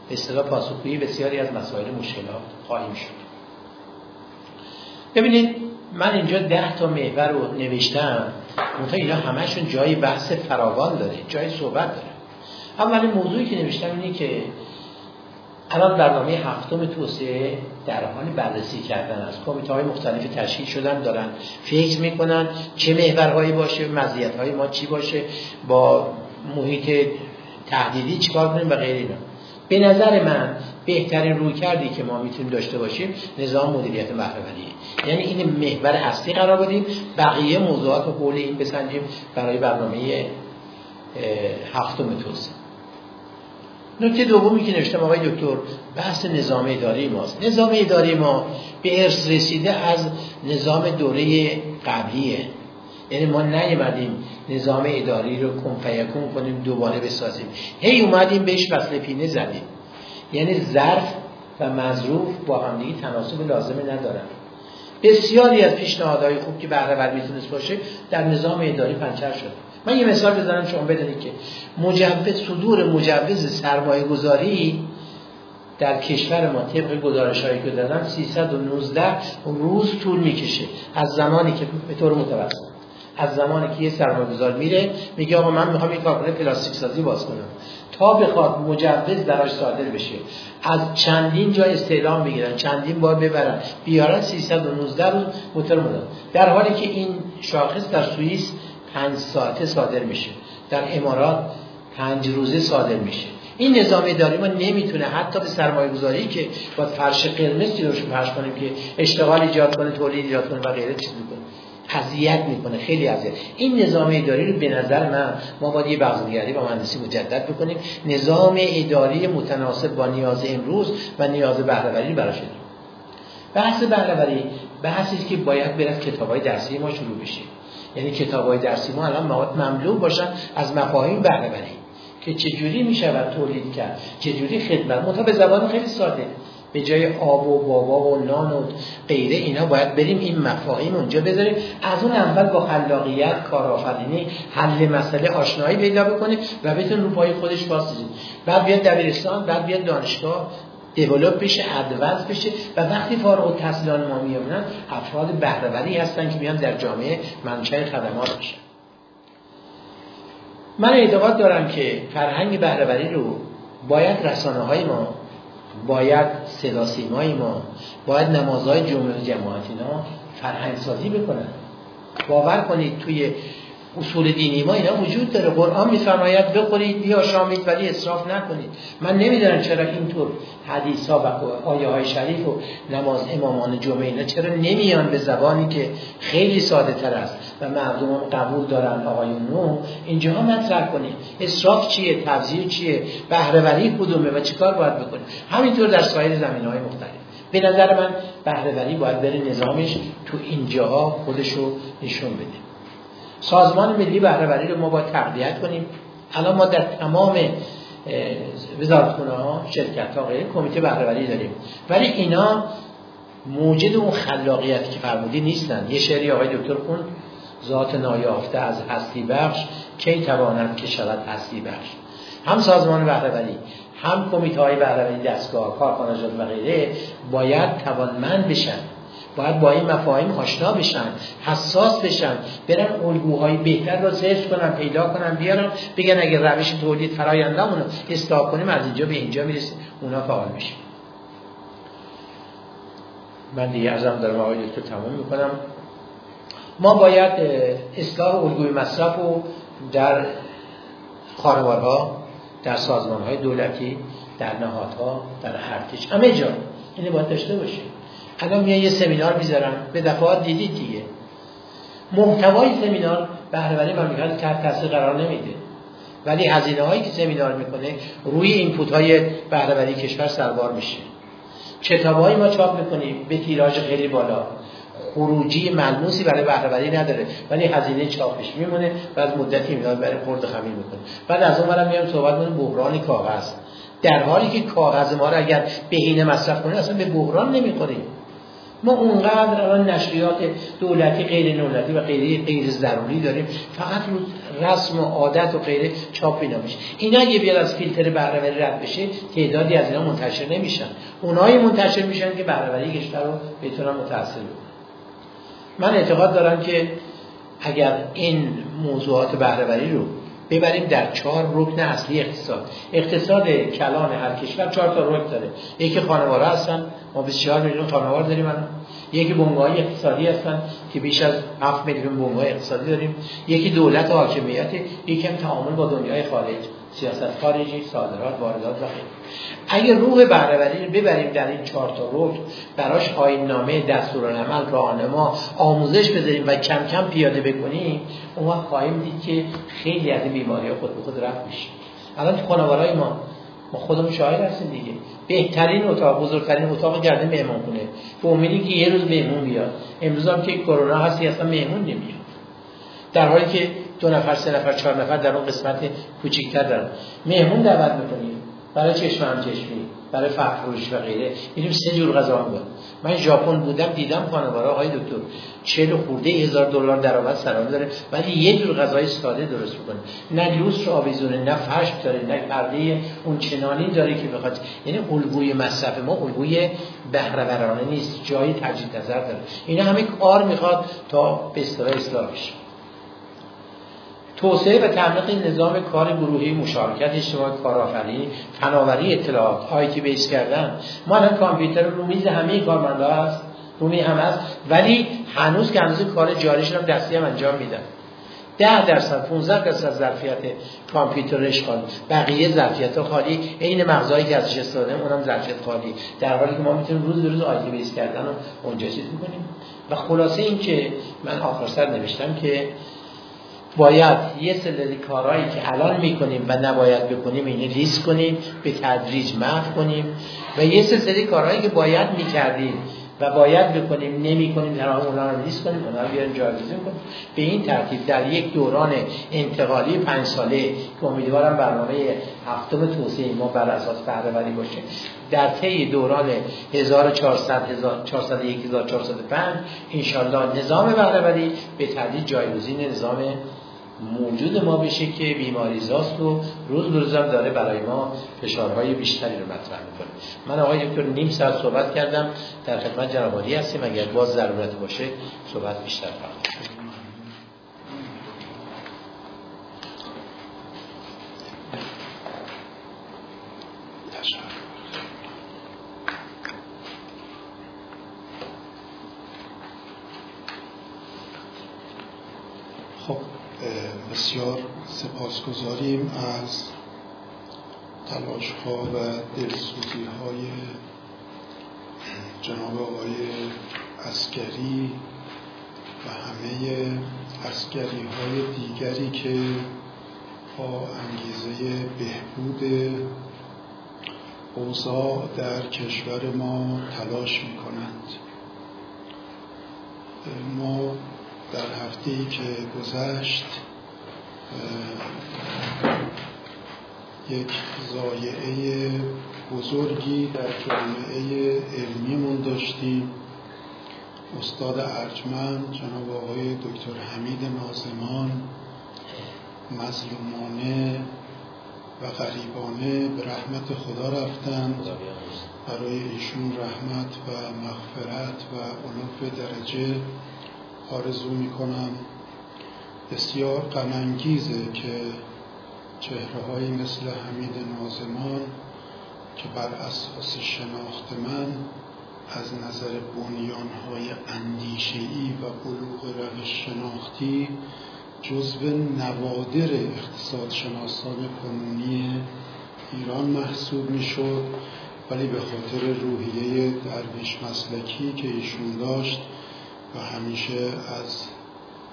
به اصطلاح پاسخگویی بسیاری از مسائل مشکلات خواهیم شد. ببینید من اینجا ده تا محور رو نوشتم. منتها اینا همشون جای بحث فراوان داره جای صحبت داره. اولین موضوعی که نوشتم اینه که الان برنامه هفتم توسعه در حال بررسی کردن است. کمیته های مختلف تشکیل شدن دارن فکر می‌کنن چه محورهایی باشه مزیت های ما چی باشه با محیط تهدیدی چیکار کنیم و غیر اینا. به نظر من بهترین روی کردی که ما می‌تونیم داشته باشیم نظام مدیریت بهرهوری. یعنی این محور اصلی قرار بدیم بقیه موضوعات و حول این بسنجیم برای برنامه هفتم توسعه. نکته دومی که نوشتم آقای دکتر بحث نظام اداری ماست. نظام اداری ما به ارث رسیده از نظام دوره قبلیه. یعنی ما نیومدیم نظام اداری رو کنفیکون کنیم دوباره بسازیم. هی اومدیم بهش فصل پینه زدیم. یعنی ظرف و مظروف با همدیگه تناسب لازمه ندارن. بسیاری از پیشنهادهای خوب که بهره می‌تونست باشه در نظام اداری پنچر شده من یه مثال بزنم شما بدونید که مجوز صدور مجوز سرمایه گذاری در کشور ما طبق گزارش هایی که دادن 319 روز طول می‌کشه. از زمانی که به طور متوسط از زمانی که یه سرمایه‌گذار میره میگه آقا من می‌خوام این کارخونه پلاستیک سازی باز کنم. تا بخواد مجوز براش صادر بشه از چندین جای استعلام بگیرن چندین بار ببرن بیارن 319 روز موتور در حالی که این شاخص در سوئیس پنج ساعته صادر میشه. در امارات پنج روزه صادر میشه. این نظام اداری ما نمی‌تونه حتی به سرمایه گذاری که با فرش قرمز روش فرش کنیم که اشتغال ایجاد کنه تولید ایجاد کنه و غیره چیز می‌کنه اذیت می‌کنه خیلی اذیت. این نظام اداری رو به نظر من ما باید یه بغض‌نگری با مهندسی مجدد بکنیم. نظام اداری متناسب با نیاز امروز و نیاز بهره‌وری براش بحث بهره‌وری بحثی که باید بره کتابای درسی ما شروع بشه. یعنی کتاب های درسی ما الان مواد مملو باشن از مفاهیم بهره که چجوری می‌شود تولید کرد؟ چجوری خدمت؟ منتها به زبان خیلی ساده. به جای آب و بابا و نان و غیره اینا باید بریم این مفاهیم اونجا بذاریم. از اون اول با خلاقیت کارآفرینی حل مسئله آشنایی پیدا بکنه و بتون رو پای خودش باسازید بعد بیاد دبیرستان بعد بیاد دانشگاه دیولوب بشه ادوانس بشه و وقتی فارغ التحصیلان ما میامونن افراد بهرهوری هستن که میان در جامعه منشأ خدمات بشن من اعتقاد دارم که فرهنگ بهرهوری رو باید رسانه های ما باید صدا ما باید نمازهای جمعه جماعت اینا فرهنگ سازی بکنن. باور کنید توی اصول دینی ما اینا وجود داره. قرآن میفرماید بخورید بیا شامید ولی اصراف نکنید. من نمی‌دونم چرا اینطور حدیث ها و آیه های شریف و نماز امامان جمعه اینا چرا نمیان به زبانی که خیلی ساده تر است و مردم قبول دارن آقایون نو. اینجا مطرح کنید اصراف چیه؟ تبذیر چیه؟ بهرهوری کدومه و چیکار باید بکنید همینطور در سایر زمین های مختلف. به نظر من بهرهوری باید بره نظامش تو اینجاها خودش رو نشون بده. سازمان ملی بهرهوری رو ما باید تقویت کنیم. الان ما در تمام وزارتخونه ها شرکت ها کمیته بهرهوری داریم. ولی اینا موجد اون خلاقیت که فرمودی نیستن. یه شعری آقای دکتر خون ذات نایافته از هستی بخش کی تواند که شود هستی بخش. هم سازمان بهرهوری هم کمیته های بهرهوری دستگاه کارخانجات و غیره باید توانمند بشن. باید با این مفاهیم آشنا بشن حساس بشن برن الگوهای بهتر رو سرچ کنن پیدا کنن بیارن بگن اگر روش تولید فرایندمون رو اصلاح کنیم از اینجا به اینجا می‌رسیم اونا فعال میشه من دیگه ازم دارم آقای دکتر تمام می‌کنم. ما باید اصلاح الگوی مصرف رو در خانوارها در سازمان های دولتی در نهادها در ارتش همه جا اینو باید داشته باشیم. الان میان یه سمینار می‌ذارن. به دفعات دیدید دیگه. محتوای سمینار بهرهوری مملکت تحت تاثیر قرار نمیده. ولی هزینه هایی که سمینار می‌کنه روی اینپوت های بهرهوری کشور سربار میشه. کتابایی ما چاپ می‌کنیم به تیراژ خیلی بالا. خروجی ملموسی برای بهرهوری نداره ولی هزینه چاپش میمونه از مدتی میاد برای خرد خمیر می‌کنه. بعد از اون برم میام صحبت کنیم بحران کاغذ. در حالی که کاغذ ما رو اگر بهینه مصرف کنیم اصلا به بحران نمی‌خوریم. ما اونقدر الان نشریات دولتی غیر دولتی و غیر غیر ضروری داریم. فقط رو رسم و عادت و غیره چاپ اینا میشه. اینا اگه بیاد از فیلتر بهرهوری رد بشه تعدادی از اینا منتشر نمیشن. اونایی منتشر میشن که بهرهوری کشور رو بتونن متاثر بکنن. من اعتقاد دارم که اگر این موضوعات بهرهوری رو ببریم در چهار رکن اصلی اقتصاد. اقتصاد کلان هر کشور چهار تا رکن داره. یکی خانواره هستن. ما 24 میلیون خانوار داریم یکی بنگاه اقتصادی هستن که بیش از 7 میلیون بنگاه اقتصادی داریم. یکی دولت حاکمیت یکی هم تعامل با دنیای خارج. سیاست خارجی صادرات واردات و اگر روح بهرهوری رو ببریم در این چهار تا رکن براش آیین نامه دستورالعمل راهنما آموزش بذاریم و کم کم پیاده بکنیم اون وقت خواهیم دید که خیلی از این بیماری خود به خود رفت میشه الان تو خانوارای ما ما خودمون شاهد هستیم دیگه. بهترین اتاق بزرگترین اتاق گرده مهمون کنه به امیدی که یه روز مهمون بیاد. امروز هم که کرونا هستی اصلا مهمون نمیاد. در حالی که دو نفر سه نفر چهار نفر در اون قسمت کوچیک‌تر دارن. مهمون دعوت می‌کنیم برای چشم هم چشمی برای فروش و غیره. میریم سه جور غذا هم من ژاپن بودم دیدم خانواده های دکتر 40 خورده هزار دلار درآمد سرانه داره ولی یه جور غذای ساده درست می‌کنه. نه لوس رو آویزونه نه فرش داره نه پرده اون چنانی داره که بخواد. یعنی الگوی مصرف ما الگوی بهره نیست. جایی تجدید نظر داره. اینا همه کار می‌خواد تا به اصطلاح اصلاح بشه. توسعه و تعمیق نظام کار گروهی مشارکت اجتماعی کارآفرینی فناوری اطلاعات آیتی بیس کردن ما الان کامپیوتر رو میز همه کارمندا هست رومی هم هست ولی هنوز که هنوز کار جاریش هم دستی هم انجام میدن. ده درصد 15 درصد ظرفیت کامپیوتر اشغال بقیه ظرفیت ها خالی. عین مغزایی که ازش استفاده اونم ظرفیت خالی. در حالی که ما می‌تونیم روز به روز آیتی بیس کردن رو اونجا چیز می‌کنیم. و خلاصه این که من آخر سر نوشتم که باید یه سلسله کارهایی که الان می‌کنیم و نباید بکنیم اینه لیست کنیم به تدریج محو کنیم و یه سلسله کارهایی که باید می‌کردیم و باید بکنیم نمی کنیم در اونا رو ریس کنیم اونا رو بیاریم کنیم. به این ترتیب در یک دوران انتقالی پنج ساله که امیدوارم برنامه هفتم توسعه ما بر اساس بهرهوری باشه. در طی دوران 1400 1401 1405 انشالله نظام بهرهوری به تدریج جایگزین نظام موجود ما بشه که بیماریزاست و روز به روزم داره برای ما فشارهای بیشتری رو مطرح می‌کنه. من آقای دکتر نیم ساعت صحبت کردم. در خدمت جناب هستیم. اگر باز ضرورت باشه صحبت بیشتر خواهد بسیار سپاسگزاریم از تلاش ها و دلسوزی های جناب آقای اسکری و همه اسکری های دیگری که با انگیزه بهبود اوضاع در کشور ما تلاش می کنند ما در هفته که گذشت یک زایعه بزرگی در جامعه علمیمون داشتیم. استاد ارجمند جناب آقای دکتر حمید نازمان مظلومانه و غریبانه به رحمت خدا رفتند. برای ایشون رحمت و مغفرت و علوف درجه آرزو می‌کنم. بسیار غمانگیزه که چهره مثل حمید نازمان که بر اساس شناخت من از نظر بنیان های اندیشهی و بلوغ روش شناختی جزو نوادر اقتصاد شناسان کنونی ایران محسوب می شد ولی به خاطر روحیه درویش مسلکی که ایشون داشت و همیشه از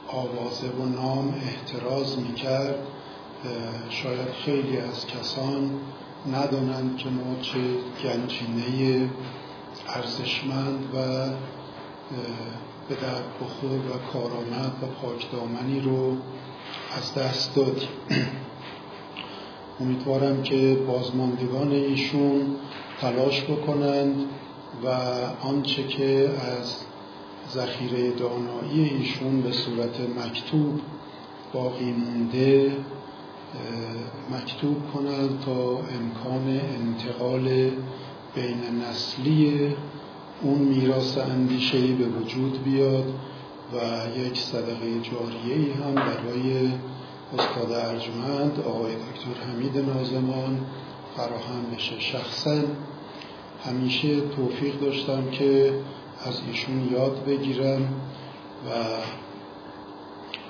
آوازه و نام احتراز می‌کرد. شاید خیلی از کسان ندانند که ما چه گنجینه ارزشمند و به درد بخور و کارآمد و پاکدامنی رو از دست دادیم. امیدوارم که بازماندگان ایشون تلاش بکنند و آنچه که از ذخیره دانایی ایشون به صورت مکتوب باقی مونده مکتوب کنند تا امکان انتقال بین نسلی اون میراث اندیشهی به وجود بیاد و یک صدقه جاریه هم برای استاد ارجمند آقای دکتر حمید نازمان فراهم بشه. شخصا همیشه توفیق داشتم که از ایشون یاد بگیرم و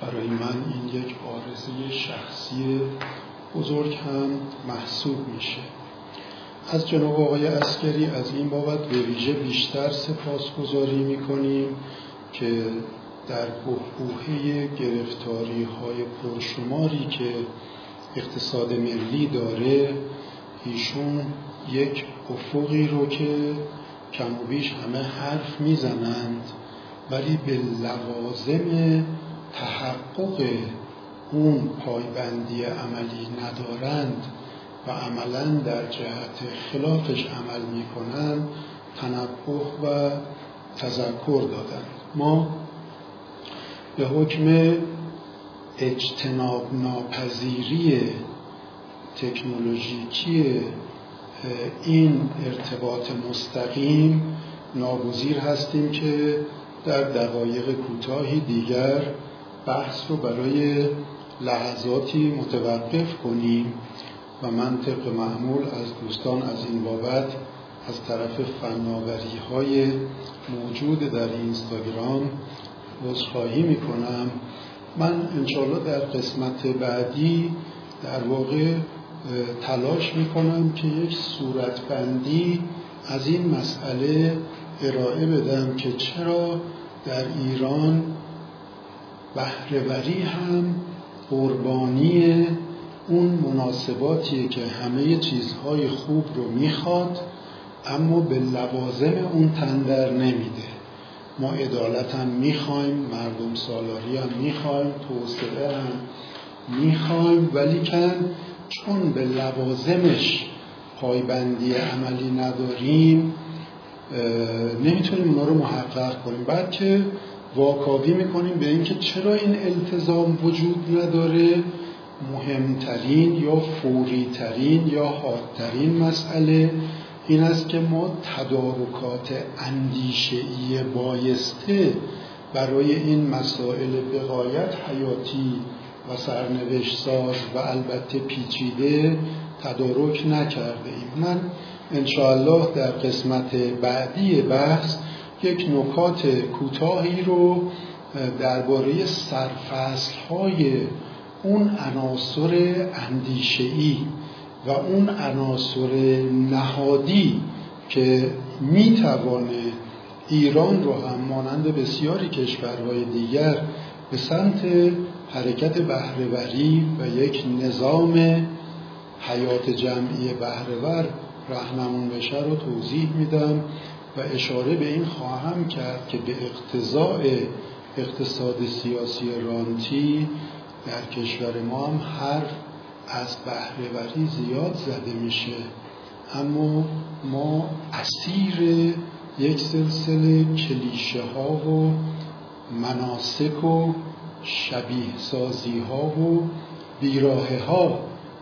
برای من این یک آرزوی شخصی بزرگ هم محسوب میشه. از جناب آقای اسکری از این بابت به ویژه بیشتر سپاسگزاری می‌کنیم که در بحبوحه گرفتاری های پرشماری که اقتصاد ملی داره ایشون یک افقی رو که کم و بیش همه حرف می‌زنند ولی به لوازم تحقق اون پایبندی عملی ندارند و عملا در جهت خلافش عمل می‌کنند تنبه و تذکر دادند. ما به حکم اجتناب ناپذیری تکنولوژیکی این ارتباط مستقیم ناگزیر هستیم که در دقایق کوتاهی دیگر بحث رو برای لحظاتی متوقف کنیم و من طبق معمول از دوستان از این بابت از طرف فناوری های موجود در اینستاگرام عذرخواهی می‌کنم. من انشاءالله در قسمت بعدی در واقع تلاش می‌کنم که یک صورتبندی از این مسئله ارائه بدم که چرا در ایران بهرهوری هم قربانی اون مناسباتیه که همه چیزهای خوب رو می‌خواد اما به لوازم اون تندر نمیده. ما عدالت هم می‌خوایم مردم سالاری هم می‌خوایم توسعه هم می‌خوایم ولی کن چون به لوازمش پایبندی عملی نداریم نمی‌تونیم اونا رو محقق کنیم. بعد که واکاوی می‌کنیم به اینکه چرا این التزام وجود نداره مهمترین یا فوریترین یا حادترین مسئله این است که ما تدارکات اندیشهی بایسته برای این مسائل بقایت حیاتی و سرنوشت ساز و البته پیچیده تدارک نکرده ایم. من انشاءالله در قسمت بعدی بحث یک نکات کوتاهی رو درباره سرفصل های اون عناصر اندیشه‌ای و اون عناصر نهادی که می‌توانه ایران رو هم مانند بسیاری کشورهای دیگر به سمت حرکت بهرهوری و یک نظام حیات جمعی بهرهور رهنمون بشه رو توضیح میدم و اشاره به این خواهم کرد که به اقتضاع اقتصاد سیاسی رانتی در کشور ما هم هر از بهرهوری زیاد زده میشه. اما ما اسیر یک سلسله کلیشه ها و مناسک و شبیه سازی ها و بیراه ها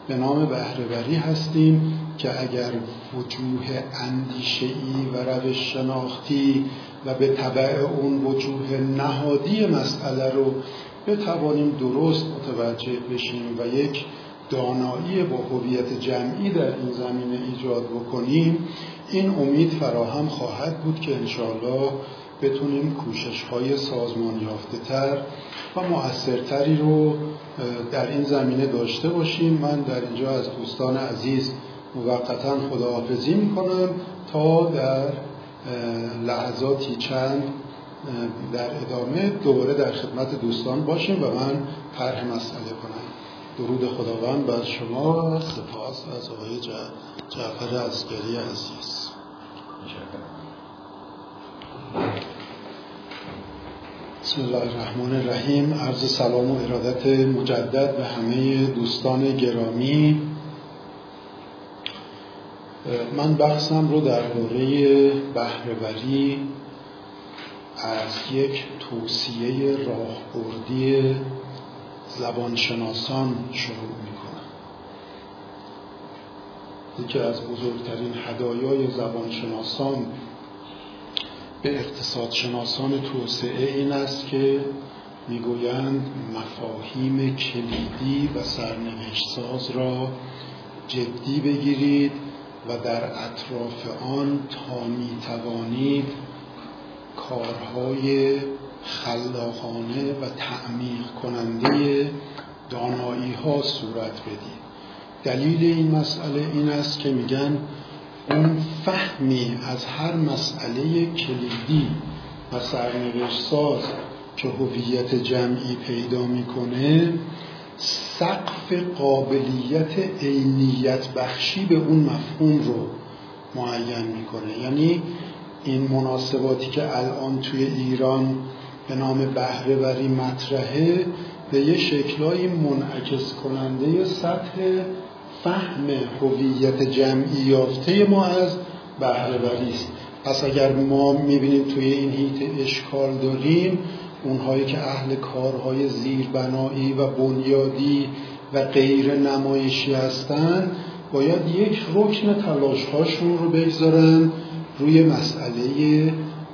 به نام بهرهوری هستیم که اگر وجوه اندیشه‌ای و روش شناختی و به طبع اون وجوه نهادی مسئله رو بتوانیم درست متوجه بشیم و یک دانایی با هویت جمعی در این زمینه ایجاد بکنیم این امید فراهم خواهد بود که انشاءالله بتونیم کوشش های سازمان یافته تر و مؤثرتری رو در این زمینه داشته باشیم. من در اینجا از دوستان عزیز موقتا خداحافظی می‌کنم تا در لحظاتی چند در ادامه دوباره در خدمت دوستان باشیم و من طرح مسئله کنم. درود خداوند بر شما. سپاس از آقای جعفر اسکری عزیز. بسم الله الرحمن الرحیم. عرض سلام و ارادت مجدد به همه دوستان گرامی. من بحثم رو درباره بهرهوری از یک توصیه راهبردی زبانشناسان شروع می‌کنم. یکی از بزرگترین هدایای زبانشناسان به اقتصاد شناسان توسعه این است که می‌گویند مفاهیم کلیدی و سرنوشت ساز را جدی بگیرید و در اطراف آن تا می‌توانید کارهای خلاقانه و تعمیق کننده دانایی ها صورت بدید دلیل این مسئله این است که میگن اون فهمی از هر مسئله کلیدی و سرنوشت ساز که هویت جمعی پیدا می‌کنه سقف قابلیت عینیت بخشی به اون مفهوم رو معین می‌کنه. یعنی این مناسباتی که الان توی ایران به نام بهرهوری مطرحه به یه شکلایی منعکس کننده سطح فهم هویت جمعی یافته ما از بهرهوری است. پس اگر ما می‌بینیم توی این هیت اشکال داریم اونهایی که اهل کارهای زیربنایی و بنیادی و غیر نمایشی هستند باید یک رکن تلاشهاشون رو بگذارن روی مسئله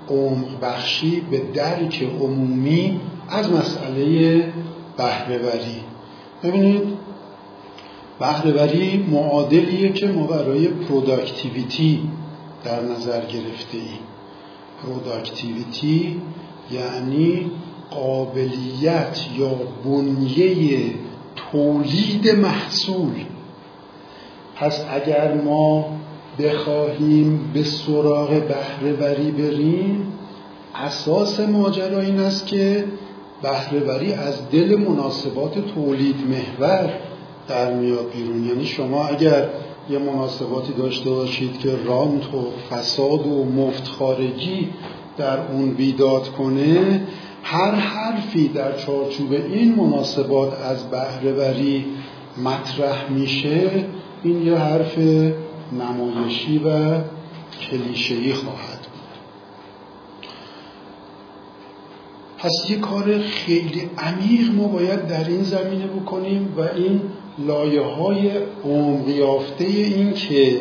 عمق بخشی به درک عمومی از مسئله بهرهوری ببینید بهرهوری معادلیه که ما برای productivity در نظر گرفته ایم productivity یعنی قابلیت یا بنیه تولید محصول. پس اگر ما بخواهیم به سراغ بهرهوری بریم اساس ماجرا این است که بهرهوری از دل مناسبات تولید محور در میاد بیرون. یعنی شما اگر یه مناسباتی داشته باشید که رانت و فساد و مفت خارجی در اون بیداد کنه هر حرفی در چارچوب این مناسبات از بهرهوری مطرح میشه این یه حرف نمایشی و کلیشه‌ای خواهد پس یه کار خیلی عمیق ما باید در این زمینه بکنیم و این لایه های عمق این که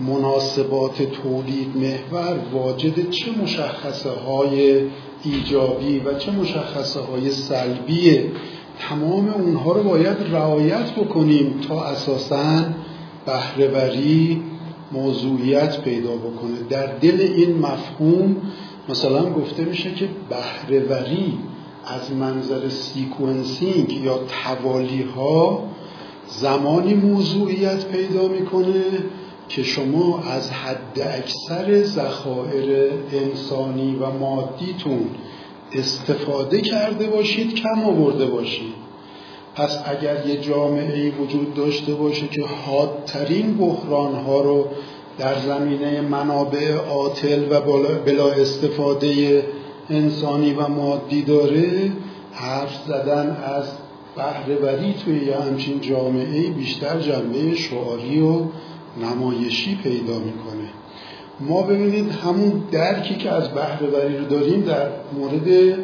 مناسبات تولید محور واجد چه مشخصه های ایجابی و چه مشخصه های سلبی تمام اونها رو باید رعایت بکنیم تا اساساً بهرهوری موضوعیت پیدا بکنه. در دل این مفهوم مثلا گفته میشه که بهرهوری از منظر sequencing یا توالی ها زمانی موضوعیت پیدا می‌کنه که شما از حد اکثر ذخایر انسانی و مادیتون استفاده کرده باشید کم آورده باشید. پس اگر یه جامعه ای وجود داشته باشه که حادترین بحران ها رو در زمینه منابع عاطل و بلا استفاده انسانی و مادی داره حرف زدن از بهرهوری توی یه همچین جامعه بیشتر جنبه شعاری و نمایشی پیدا می‌کنه. ما ببینید همون درکی که از بهرهوری رو داریم در مورد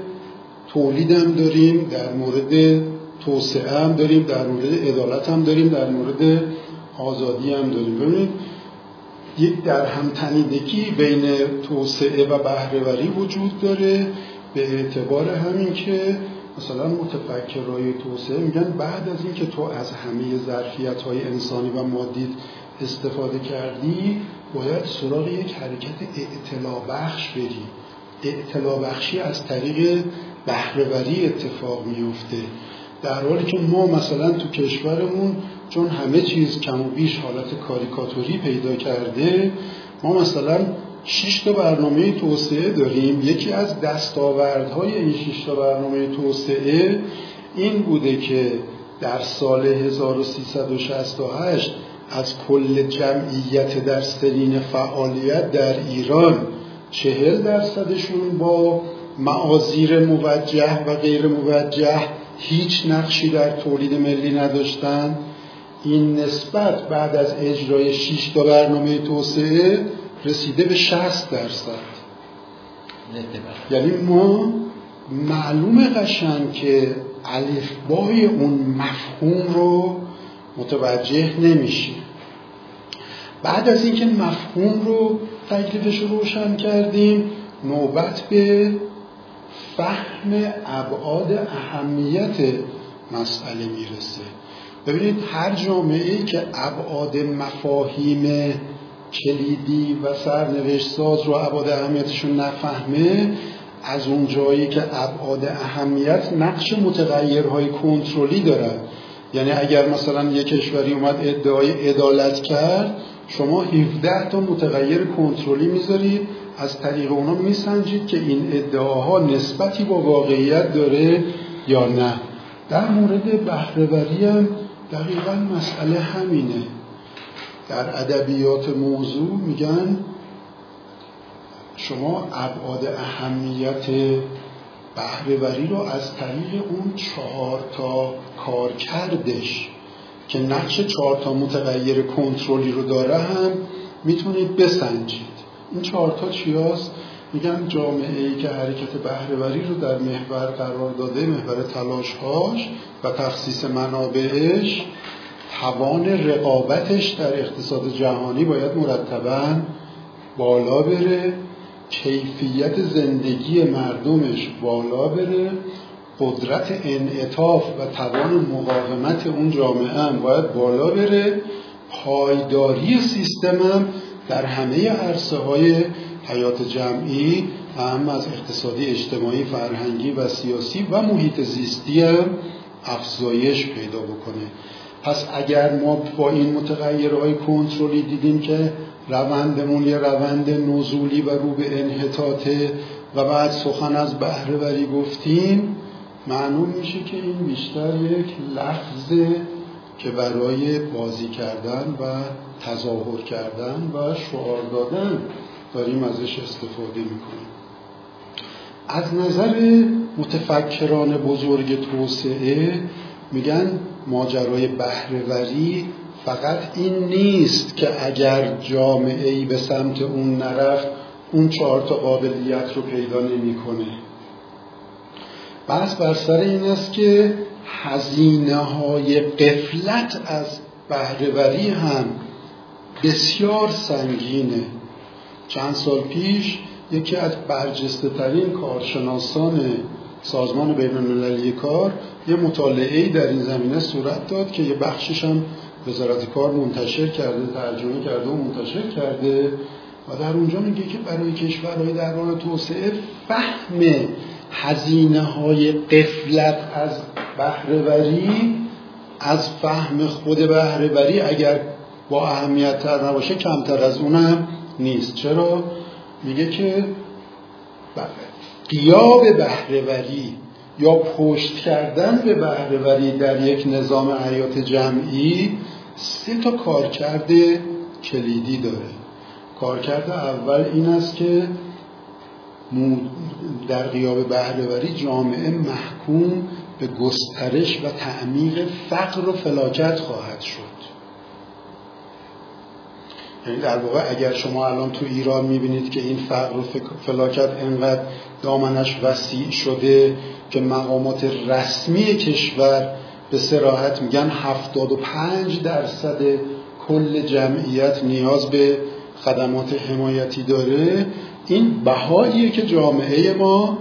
تولیدم داریم در مورد توسعه هم داریم در مورد عدالت هم داریم در مورد آزادی هم داریم. ببینید یک در هم تنیدگی بین توسعه و بهرهوری وجود داره به اعتبار همین که مثلا متفکرهای توسعه میگن بعد از اینکه تو از همه ظرفیت های انسانی و مادی استفاده کردی باید سراغ یک حرکت اعتلا بخش بری. اعتلا بخشی از طریق بهرهوری اتفاق میفته در حالی که ما مثلا تو کشورمون چون همه چیز کم و بیش حالت کاریکاتوری پیدا کرده ما مثلا شش تا برنامه توسعه داریم. یکی از دستاوردهای این شش تا برنامه توسعه این بوده که در سال 1368 از کل جمعیت در سنین فعالیت در ایران چهل درصدشون با معاذیر موجه و غیر موجه هیچ نقشی در تولید ملی نداشتن. این نسبت بعد از اجرای 6 تا برنامه توسعه رسیده به 60 درصد. یعنی ما معلوم قشنگ که الفبای اون مفهوم رو متوجه نمیشیم. بعد از اینکه مفهوم رو تکلیفش رو روشن کردیم نوبت به فهم ابعاد اهمیت مسئله می‌رسه. ببینید هر جامعه ای که ابعاد مفاهیم کلیدی و سرنوشت ساز رو ابعاد اهمیتشون نفهمه از اون جایی که ابعاد اهمیت نقش متغیرهای کنترلی دارد یعنی اگر مثلا یک کشوری اومد ادعای عدالت کرد شما 17 تا متغیر کنترلی می‌ذارید از طریق اونا میسنجید که این ادعاها نسبتی با واقعیت داره یا نه. در مورد بهرهوری هم دقیقا مسئله همینه در ادبیات موضوع میگن شما ابعاد اهمیت بهرهوری رو از طریق اون چهار تا کارکردش که نقش چهار تا متغیر کنترلی رو داره هم می‌تونید بسنجید این چهارتا چی هست؟ میگن جامعه ای که حرکت بهرهوری رو در محور قرار داده محور تلاشهاش و تخصیص منابعش توان رقابتش در اقتصاد جهانی باید مرتبا بالا بره کیفیت زندگی مردمش بالا بره قدرت انعطاف و توان مقاومت اون جامعه هم باید بالا بره. پایداری سیستم هم در همه عرصه های حیات جمعی هم از اقتصادی اجتماعی فرهنگی و سیاسی و محیط زیستی افزایش پیدا بکنه. پس اگر ما با این متغیرهای کنترلی دیدیم که روندمون یه روند نزولی و رو به انحطاطه و بعد سخن از بهرهوری گفتیم معلوم میشه که این بیشتر یک لفظ که برای بازی کردن و تظاهر کردن و شعار دادن داریم ازش استفاده می‌کنیم. از نظر متفکران بزرگ توسعه میگن ماجرای بهرهوری فقط این نیست که اگر جامعه ای به سمت اون نرفت اون چهار تا قابلیت رو پیدا نمی‌کنه. بس بر سر این است که هزینه های قفلت از بهرهوری هم بسیار سنگینه. چند سال پیش یکی از برجسته ترین کارشناسان سازمان بین المللی کار یه مطالعه در این زمینه صورت داد که یه بخشش هم وزارت کار منتشر کرده ترجمه کرده و منتشر کرده و در اونجا میگه که برای کشورهای در حال توسعه فهم هزینه های قفلت از بهرهوری از فهم خود بهرهوری اگر با اهمیت تر نباشه کمتر از اونم نیست. چرا؟ میگه که قیاب بهرهوری یا پشت کردن به بهرهوری در یک نظام حیات جمعی سه تا کارکرد کلیدی داره. کارکرد اول این است که در قیاب بهرهوری جامعه محکوم به گسترش و تعمیق فقر و فلاکت خواهد شد. یعنی در واقع اگر شما الان تو ایران می‌بینید که این فقر و فلاکت انقدر دامنش وسیع شده که مقامات رسمی کشور به سراحت میگن 75 درصد کل جمعیت نیاز به خدمات حمایتی داره این بهاییه که جامعه ما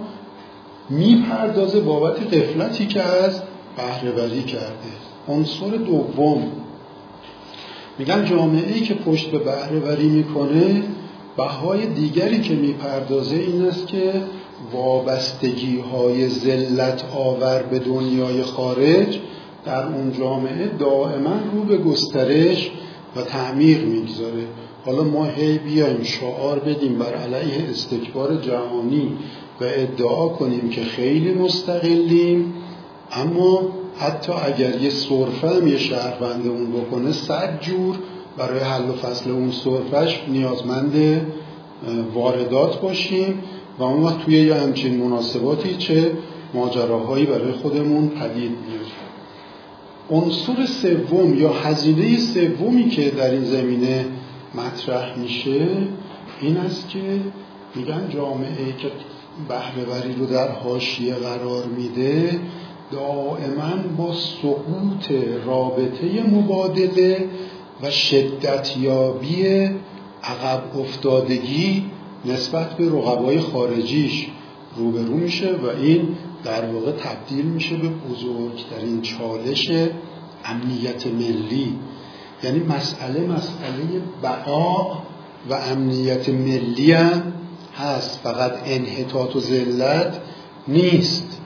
می‌پردازه بابت قفلتی که از بهرهوری کرده. عنصر دوم میگن جامعه ای که پشت به بهرهوری می‌کنه بهای دیگری که می‌پردازه این است که وابستگی های زلت آور به دنیای خارج در اون جامعه دائما رو به گسترش و تعمیق می‌گذاره. حالا ما هی بیایم شعار بدیم بر علیه استکبار جهانی و ادعا کنیم که خیلی مستقلیم اما حتی اگر یه صرفه هم یه شهروند اون بکنه صد جور برای حل و فصل اون صرفش نیازمند واردات باشیم و اون وقت توی یه همچین مناسباتی چه ماجراهایی برای خودمون پدید میاریم عنصر سوم یا هزینه سومی که در این زمینه مطرح میشه این است که میگن جامعه که بهرهوری رو در حاشیه قرار میده دائما با سقوط رابطه مبادله و شدتیابی عقب افتادگی نسبت به رقبای خارجیش روبرو میشه و این در واقع تبدیل میشه به بزرگترین چالش امنیت ملی. یعنی مسئله مسئله بقا و امنیت ملی هم هست. فقط انحطاط و ذلت نیست.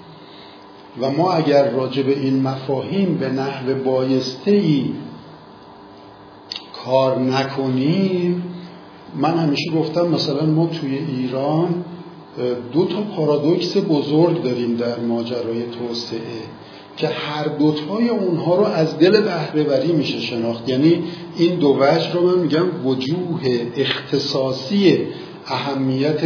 و ما اگر راجع به این مفاهیم به نحو بایسته ای کار نکنیم من همیشه گفتم مثلا ما توی ایران دو تا پارادوکس بزرگ داریم در ماجرای توسعه که هر دوتای اونها رو از دل بهرهوری میشه شناخت. یعنی این دو وجه رو من میگم وجوه اختصاصی اهمیت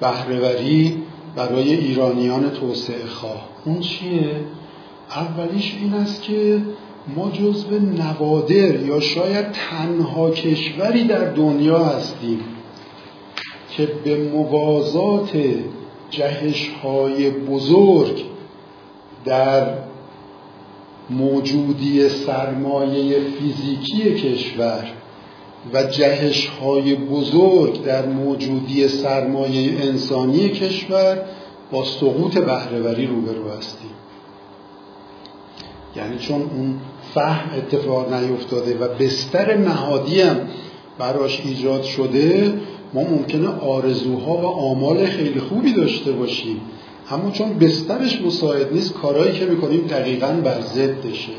بهرهوری برای ایرانیان توسعه خواه اون چیه؟ اولیش این است که ما جزو نوادر یا شاید تنها کشوری در دنیا هستیم که به موازات جهش های بزرگ در موجودی سرمایه فیزیکی کشور و جهش های بزرگ در موجودی سرمایه انسانی کشور با سقوط بهرهوری روبرو هستیم. یعنی چون اون فهم اتفاق نیفتاده و بستر نهادی هم براش ایجاد شده ما ممکنه آرزوها و آمال خیلی خوبی داشته باشیم. اما چون بسترش مساعد نیست کارهایی که می‌کنیم دقیقا بر ضدشه.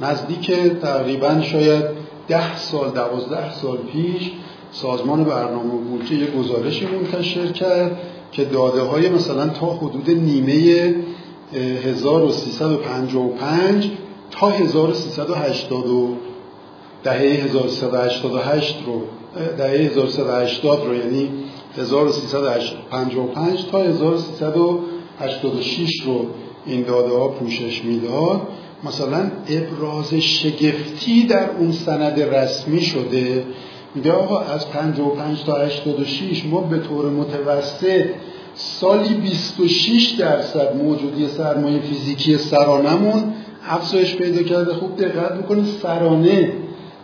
نزدیک تقریبا شاید ده سال دوازده سال پیش سازمان برنامه بودجه یه گزارشی منتشر کرد که داده های مثلا تا حدود نیمه 1355 تا 1380 دهه 1388 رو دهه 1380 رو یعنی 1355 تا 1386 رو این داده ها پوشش می‌داد. مثلا ابراز شگفتی در اون سند رسمی شده میگه آقا از 55 تا 86 ما به طور متوسط سالی 26 درصد موجودی سرمایه فیزیکی سرانمون افزایش پیدا کرده. خوب دقت بکنید سرانه.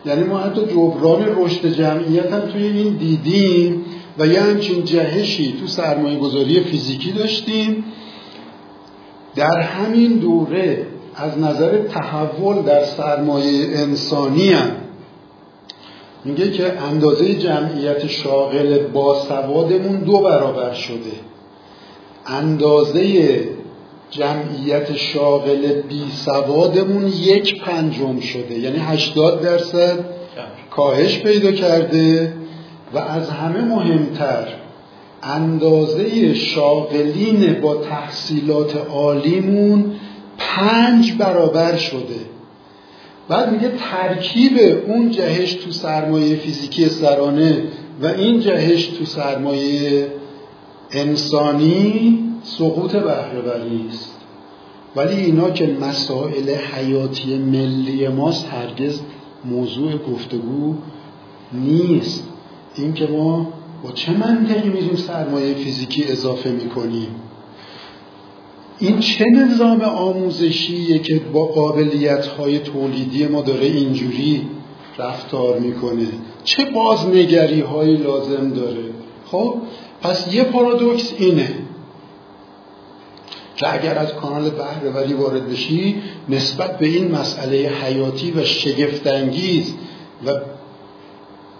یعنی ما حتی جبران رشد جمعیت هم توی این دیدیم و یه همچین جهشی تو سرمایه گذاری فیزیکی داشتیم. در همین دوره از نظر تحول در سرمایه انسانی هم. میگه که اندازه جمعیت شاغل با سوادمون دو برابر شده. اندازه جمعیت شاغل بی سوادمون یک پنجم شده. یعنی 80 درصد کاهش پیدا کرده و از همه مهمتر اندازه شاغلین با تحصیلات عالیمون پنج برابر شده. بعد میگه ترکیب اون جهش تو سرمایه فیزیکی سرانه و این جهش تو سرمایه انسانی سقوط بهرهوری است. ولی اینا که مسائل حیاتی ملی ماست هرگز موضوع گفتگو نیست. اینکه ما با چه منطقی میریم سرمایه فیزیکی اضافه می‌کنیم؟ این چه نظام آموزشیه که با قابلیت های تولیدی ما داره اینجوری رفتار می‌کنه؟ چه بازنگری هایی لازم داره؟ خب پس یه پارادوکس اینه که اگر از کانال بهرهوری وارد بشی نسبت به این مسئله حیاتی و شگفتانگیز و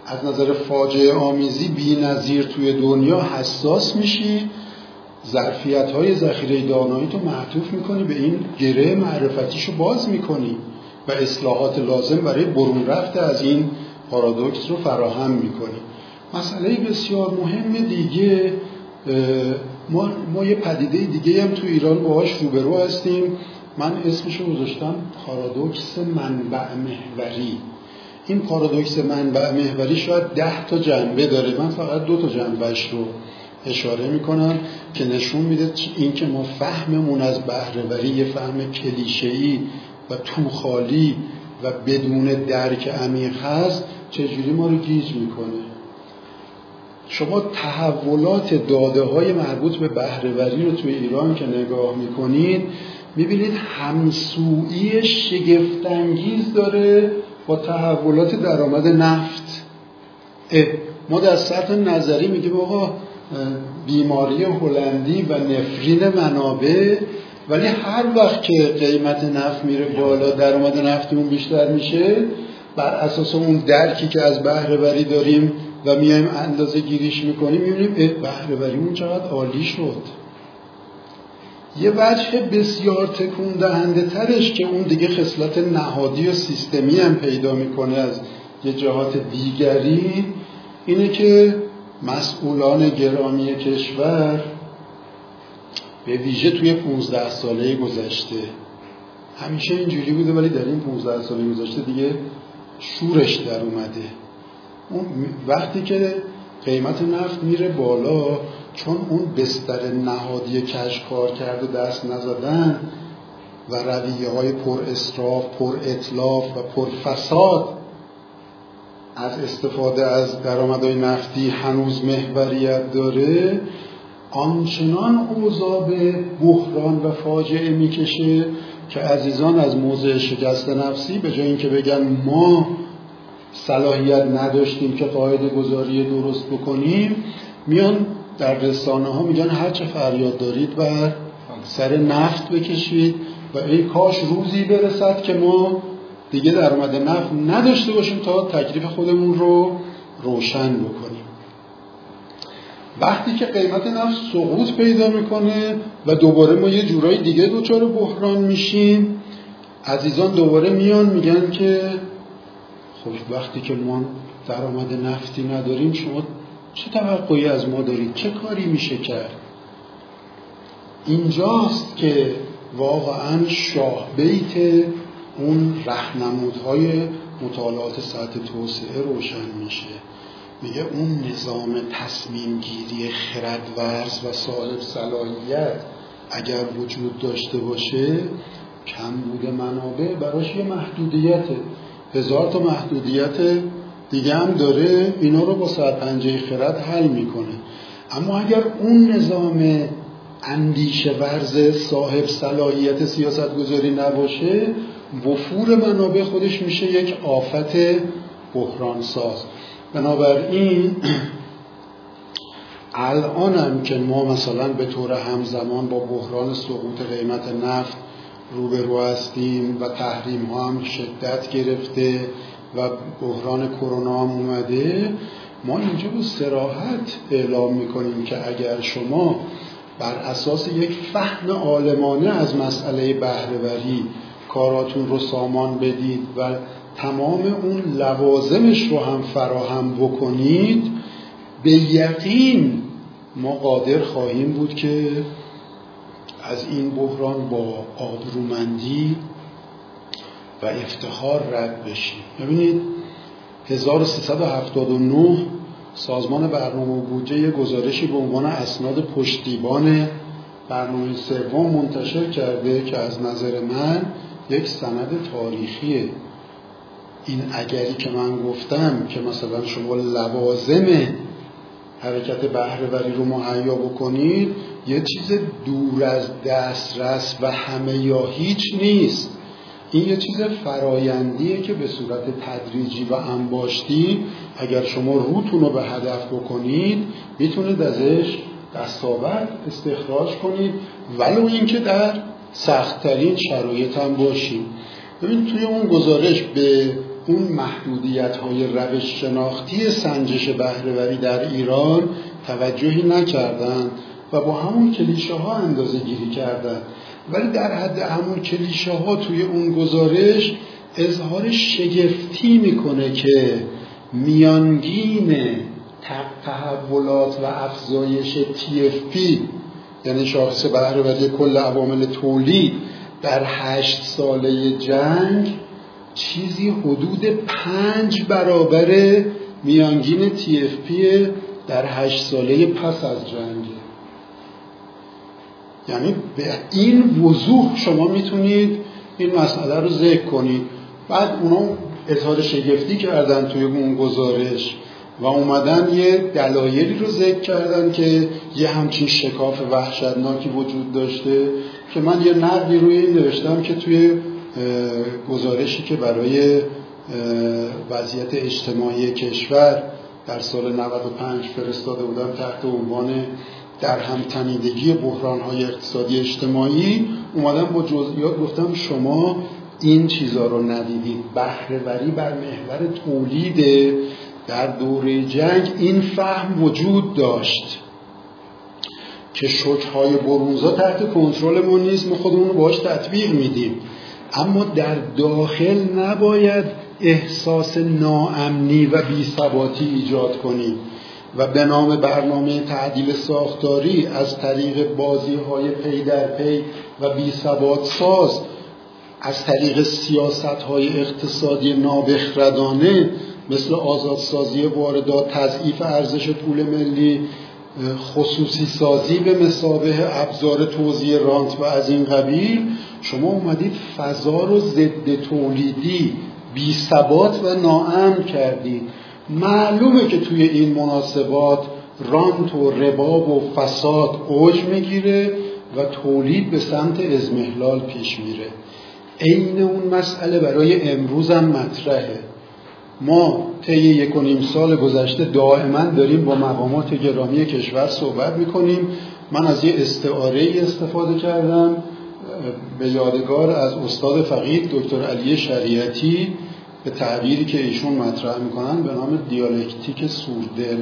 از نظر فاجعه آمیزی بی نظیر توی دنیا حساس میشی. ظرفیت های ذخیره دانایی تو معطوف می‌کنی به این گره معرفتیشو باز می‌کنی و اصلاحات لازم برای برون رفته از این پارادوکس رو فراهم می‌کنی. مسئله بسیار مهم دیگه ما, ما یه پدیده دیگه هم تو ایران باهاش روبرو هستیم. من اسمش رو گذاشتم پارادوکس منبع محوری. این پارادوکس منبع محوری شاید ده تا جنبه داره. من فقط دو تا جنبهش رو اشاره می‌کنم که نشون میده اینکه ما فهممون از بهرهوری یه فهم کلیشه‌ای و توخالی و بدون درک عمیق هست چجوری ما رو گیج می‌کنه؟ شما تحولات داده های مربوط به بهرهوری رو توی ایران که نگاه می‌کنید می‌بینید همسویی شگفتانگیز داره با تحولات درآمد نفت. ما در سطح نظری میگیم آقا بیماری هلندی و نفرین منابع ولی هر وقت که قیمت نفت میره بالا درآمد نفتمون بیشتر میشه بر اساس اون درکی که از بهرهوری داریم و میایم اندازه گیریش می‌کنیم می‌بینیم بهرهوریمون چقدر عالی شد. یه وجه بسیار تکون دهنده ترش که اون دیگه خصلت نهادی و سیستمی هم پیدا می‌کنه از یه جهات دیگری اینه که مسئولان گرامی کشور به ویژه توی 15 ساله گذشته. همیشه اینجوری بوده ولی در این 15 ساله گذشته دیگه شورش در اومده. اون وقتی که قیمت نفت میره بالا چون اون بستر نهادی کش کار کرده دست نزدن و رویه های پر اصراف، پر اطلاف و پر فساد از استفاده از درآمدهای نفتی هنوز محوریت داره آنچنان اوضاع به بحران و فاجعه می‌کشه که عزیزان از موضع شکست نفسی به جای اینکه بگن ما صلاحیت نداشتیم که قاعده گذاری درست بکنیم میان در رسانه ها میگن هر چه فریاد دارید بر سر نفت بکشید و ای کاش روزی برسد که ما دیگه درآمد نفت نداشته باشیم تا تکلیف خودمون رو روشن بکنیم. وقتی که قیمت نفت سقوط پیدا می‌کنه و دوباره ما یه جورایی دیگه دوچار بحران میشیم عزیزان دوباره میان میگن که خب وقتی که ما درآمد نفتی نداریم شما چه توقعی از ما دارید؟ چه کاری میشه کرد؟ اینجاست که واقعا شاه بیت اون رهنمودهای مطالعات سطح توسعه روشن میشه. میگه اون نظام تصمیم گیری خردورز و صاحب صلاحیت اگر وجود داشته باشه کم بوده منابع براش یه محدودیته هزار تا محدودیت دیگه هم داره اینا رو با سرپنجه خرد حل می‌کنه. اما اگر اون نظام اندیشه ورز صاحب صلاحیت سیاست گذاری نباشه وفور منابع خودش میشه یک آفت بحران ساز بنابراین الانم که ما مثلا به طور همزمان با بحران سقوط قیمت نفت روبرو هستیم و تحریم ها هم شدت گرفته و بحران کرونا هم اومده ما اینجا به سراحت اعلام می‌کنیم که اگر شما بر اساس یک فهم عالمانه از مسئله بهرهوری کاراتون رو سامان بدید و تمام اون لوازمش رو هم فراهم بکنید به یقین ما قادر خواهیم بود که از این بحران با آبرومندی و افتخار رد بشیم. ببینید 1379 سازمان برنامه بودجه گزارشی به عنوان اسناد پشتیبان برنامه سوم منتشر کرده که از نظر من یک سند تاریخیه این اگری که من گفتم که مثلا شما لوازم حرکت بهرهوری رو مهیا بکنید یه چیز دور از دسترس و همه یا هیچ نیست. این یه چیز فرایندیه که به صورت تدریجی و انباشتی اگر شما روتون رو به هدف بکنید می‌تونید ازش دستاورد استخراج کنید. ولو اینکه در سختترین شرایط هم باشیم. ببین توی اون گزارش به اون محدودیت های روش شناختی سنجش بهرهوری در ایران توجهی نکردند و با همون کلیشه ها اندازه گیری کردن. ولی در حد همون کلیشه ها توی اون گزارش اظهار شگفتی می‌کنه که میانگین تحولات و افزایش TFP یعنی شاخص بهرهوری کل عوامل تولید در هشت ساله جنگ چیزی حدود پنج برابر میانگین TFP در هشت ساله پس از جنگ. یعنی به این وضوح شما می‌تونید این مسئله رو ذکر کنید. بعد اونا اظهار شگفتی کردن توی اون گزارش. و اومدن یه دلایلی رو ذکر کردن که یه همچین شکاف وحشتناکی وجود داشته که من یه نقدی روی این نوشتم که توی گزارشی که برای وضعیت اجتماعی کشور در سال 95 فرستاده بودم تحت عنوان در همتنیدگی بحران های اقتصادی اجتماعی اومدم با جزئیات گفتم شما این چیزها رو ندیدید. بهرهوری بر محور تولید در دوره جنگ این فهم وجود داشت که شکهای برونزا تحت کنترل ما نیست ما خودمون رو باش تطبیق میدیم. اما در داخل نباید احساس ناامنی و بیثباتی ایجاد کنیم و به نام برنامه تعدیل ساختاری از طریق بازی های پی در پی و بی ساز از طریق سیاست های اقتصادی نابخردانه مثل آزادسازی واردات تضعیف ارزش پول ملی خصوصی سازی به مسابه ابزار توزیع رانت و از این قبیل شما اومدید فضا رو ضد تولیدی بی ثبات و ناامن کردید. معلومه که توی این مناسبات رانت و رباب و فساد اوج می‌گیره و تولید به سمت ازمهلال پیش میره. عین اون مسئله برای امروز هم مطرحه. ما طی یک و نیم سال گذشته دائما داریم با مقامات گرامی کشور صحبت می‌کنیم. من از یه استعاره استفاده کردم به یادگار از استاد فقید دکتر علی شریعتی به تعبیری که ایشون مطرح می‌کنن به نام دیالکتیک سوردل.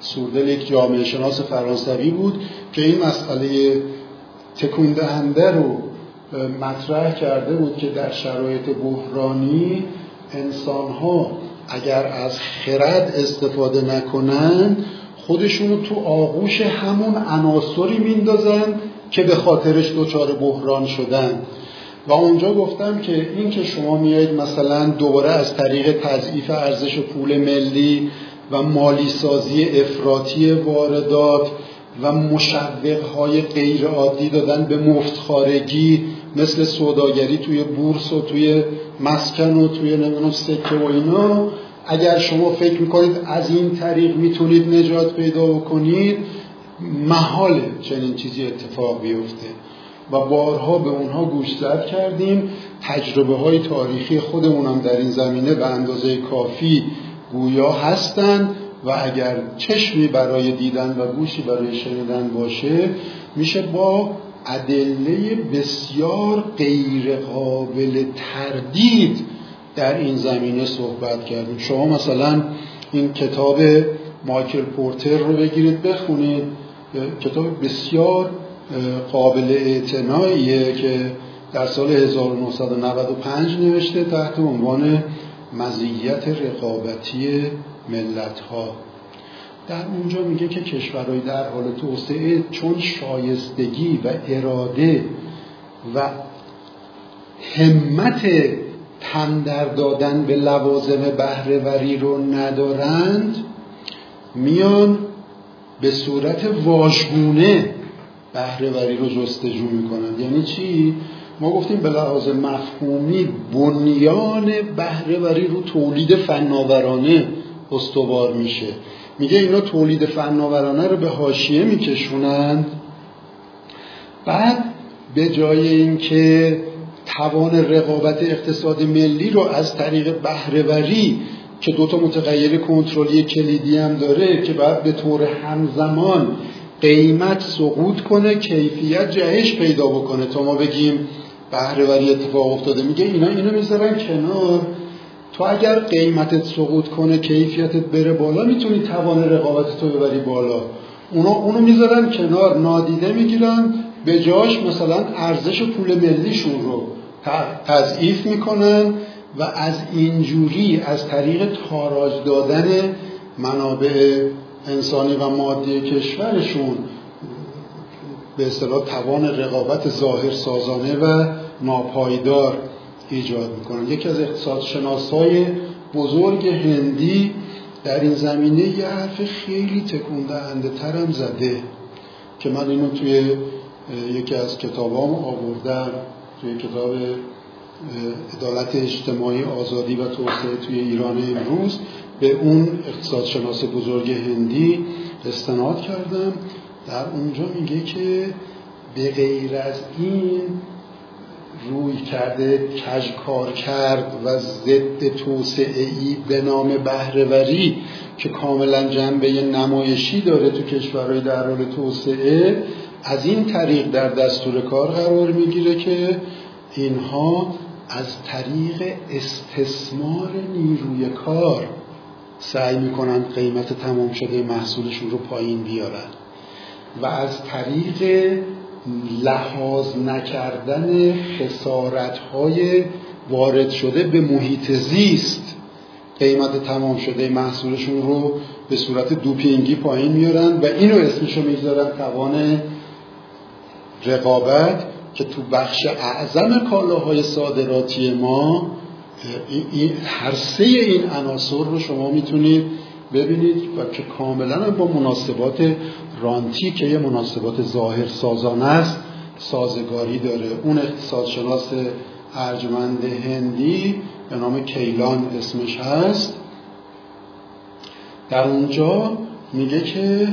سوردل یک جامعه شناس فرانسوی بود که این مسئله تکون دهنده رو مطرح کرده بود که در شرایط بحرانی انسان ها اگر از خرد استفاده نکنن خودشونو تو آغوش همون عناصری میندازن که به خاطرش دچار بحران شدن. و اونجا گفتم که این که شما میایید مثلا دوباره از طریق تضعیف ارزش پول ملی و مالی سازی افراطی واردات و مشوق های غیر عادی دادن به مفتخارگی مثل سوداگری توی بورس و توی مسکن و توی نمی‌دونم سکه و اینا. اگر شما فکر می‌کنید از این طریق می‌تونید نجات پیدا بکنید محال چنین چیزی اتفاق بیفته. و بارها به اونها گوشزد کردیم. تجربه های تاریخی خودمونم در این زمینه به اندازه کافی گویا هستند و اگر چشمی برای دیدن و گوشی برای شنیدن باشه میشه با ادله بسیار غیر قابل تردید در این زمینه صحبت کردیم. شما مثلا این کتاب مایکل پورتر رو بگیرید بخونید. کتاب بسیار قابل اعتناییه که در سال 1995 نوشته تحت عنوان مزیت رقابتی ملت ها در اونجا میگه که کشورهای در حال توسعه چون شایستگی و اراده و همت تن در دادن به لوازم بهرهوری رو ندارند میان به صورت واژگونه بهرهوری رو جستجو می‌کنند. یعنی چی؟ ما گفتیم به لحاظ مفهومی بنیان بهرهوری رو تولید فناورانه استوار میشه. میگه اینا تولید فناورانه رو به حاشیه میکشونند. بعد به جای اینکه توان رقابت اقتصاد ملی رو از طریق بهرهوری که دوتا متغیر کنترلی کلیدی هم داره که بعد به طور همزمان قیمت سقوط کنه کیفیت جهش پیدا بکنه. تا ما بگیم بهرهوری اتفاق افتاده. میگه اینا اینو می‌ذارن کنار. تو اگر قیمتت سقوط کنه کیفیتت بره بالا می‌تونی توان رقابت تو ببری بالا. اونا اونو می‌ذارن کنار نادیده می‌گیرن به جاش مثلا ارزش پول ملیشون رو تضعیف می‌کنن و از اینجوری از طریق تاراج دادن منابع انسانی و مادی کشورشون به اصطلاح توان رقابت ظاهر سازانه و ناپایدار ایجاد می‌کنن. یکی از اقتصادشناسای بزرگ هندی در این زمینه یه حرف خیلی تکون دهنده ترم زده که من اینو توی یکی از کتابام آوردم توی کتاب عدالت اجتماعی آزادی و توسعه توی ایران امروز. به اون اقتصادشناس بزرگ هندی استناد کردم. در اونجا میگه که به غیر از این روی کرده کج کار کرد و ضد توسعه ای به نام بهرهوری که کاملا جنبه نمایشی داره تو کشورهای در حال توسعه از این طریق در دستور کار قرار می‌گیره که اینها از طریق استثمار نیروی کار سعی می‌کنن قیمت تمام شده محصولشون رو پایین بیارن و از طریق لحاظ نکردن خسارت های وارد شده به محیط زیست قیمت تمام شده محصولشون رو به صورت دوپینگی پایین میارن و اینو اسمشو می‌ذارن توان رقابت که تو بخش اعظم کالاهای صادراتی ما هر سه این عناصر رو شما می‌تونید ببینید و که کاملا با مناسبات رانتی که یه مناسبات ظاهر سازانه است سازگاری داره. اون اقتصادشناس ارجمند هندی به نام کیلان اسمش هست. در اونجا میگه که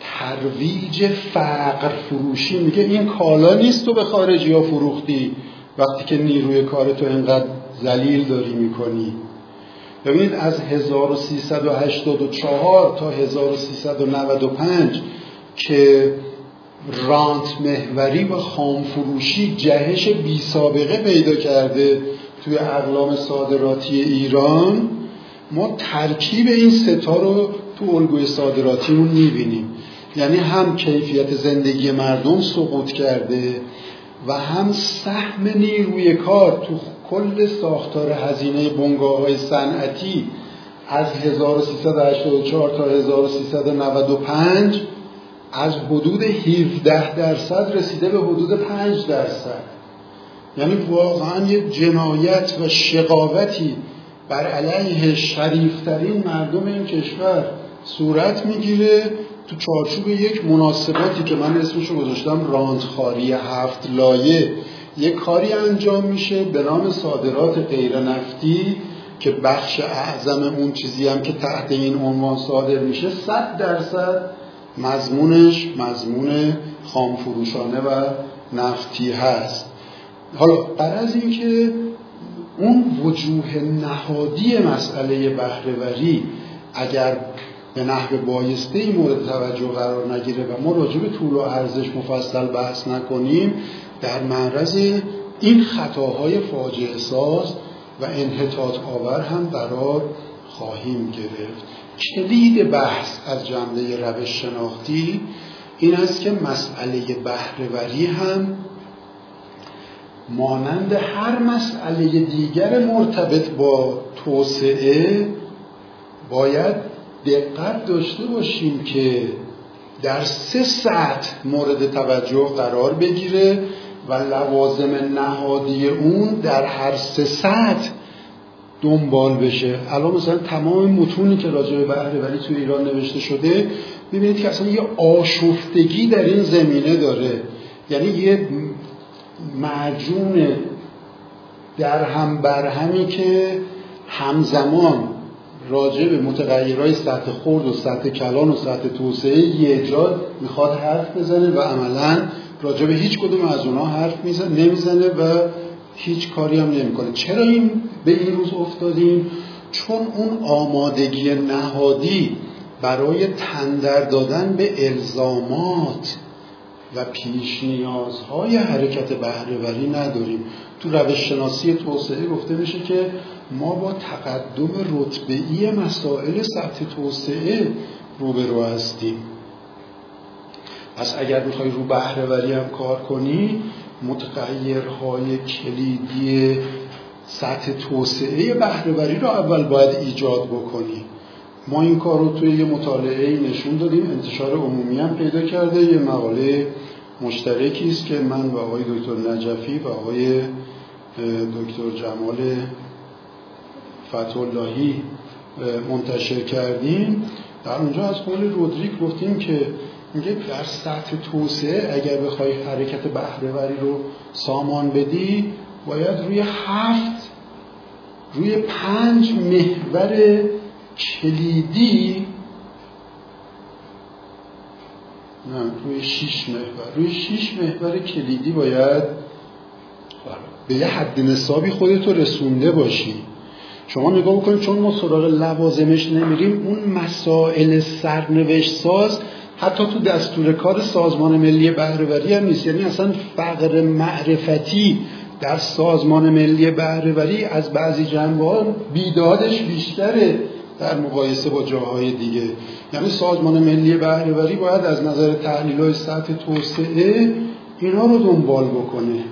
ترویج فقر فروشی میگه این کالا نیست تو به خارجی ها فروختی. وقتی که نیروی کار تو اینقدر زلیل داری می‌کنی. ببینید از 1384 تا 1395 که رانت محوری و خامفروشی جهش بی سابقه پیدا کرده توی اقلام صادراتی ایران ما ترکیب این ستا رو تو الگوی صادراتیمون می‌بینیم. یعنی هم کیفیت زندگی مردم سقوط کرده و هم سهم نیروی کار تو کل ساختار هزینه بنگاه صنعتی از 1384 تا 1395 از حدود 17 درصد رسیده به حدود 5 درصد. یعنی واقعا یه جنایت و شقاوتی بر علیه شریفترین مردم این کشور صورت می‌گیره تو چارچوب یک مناسباتی که من اسمشو گذاشتم راندخاری هفت لایه. یک کاری انجام میشه به نام صادرات غیر نفتی که بخش اعظم اون چیزی هم که تحت این عنوان صادر میشه صد درصد مضمونش مضمون خامفروشانه و نفتی هست. حالا بر از اینکه اون وجوه نهادی مسئله بهرهوری اگر به نحو بایسته ای مورد توجه قرار نگیره و ما راجع به طول و ارزش مفصل بحث نکنیم در معرض این خطاهای فاجعه ساز و انحطاط آور هم قرار خواهیم گرفت. کلید بحث از جنبه روش شناختی این است که مسئله بهرهوری هم مانند هر مسئله دیگر مرتبط با توسعه باید دقت داشته باشیم که در سه سطح مورد توجه قرار بگیره. و لوازم نهادی اون در هر سه سطح دنبال بشه. الان مثلا تمام متونی که راجع به بهرهوری توی ایران نوشته شده ببینید که اصلا یه آشفتگی در این زمینه داره. یعنی یه معجون در هم برهمی که همزمان راجع به متغیرهای سطح خورد و سطح کلان و سطح توسعه یه جا می‌خواد حرف بزنه و عملا راجع به هیچ کدوم از اونها حرف نمی‌زنه و هیچ کاری هم نمی‌کنه. چرا این به این روز افتادیم؟ چون اون آمادگی نهادی برای تندر دادن به الزامات و پیش نیازهای حرکت بهرهوری نداریم. تو روش شناسی توسعه گفته میشه که ما با تقدم رتبه‌ای مسائل سطح توسعه روبرو هستیم. پس اگر می‌خوای رو بهرهوری هم کار کنی متغیرهای کلیدی سطح توسعه بهرهوری رو اول باید ایجاد بکنی. ما این کار رو توی یه مطالعه نشون دادیم. انتشار عمومی هم پیدا کرده. یه مقاله مشترکی است که من و آقای دکتر نجفی و آقای دکتر جمال فتولایی منتشر کردیم. در اونجا از قول رودریک گفتیم که میگه در سطح توسعه اگر بخوای حرکت بهرهوری رو سامان بدی باید روی هفت روی پنج محور کلیدی نه روی شیش محور. روی شیش محور کلیدی باید به یه حد نصابی خودتو رسونده باشی. شما نگاه بکنید چون ما سراغ لوازمش نمیریم اون مسائل سرنوشت ساز حتی تو دستور کار سازمان ملی بهرهوری هم نیست. یعنی اصلا فقر معرفتی در سازمان ملی بهرهوری از بعضی جنبه ها بیدادش بیشتره در مقایسه با جاهای دیگه. یعنی سازمان ملی بهرهوری باید از نظر تحلیل های سطح توسعه اینا رو دنبال بکنه.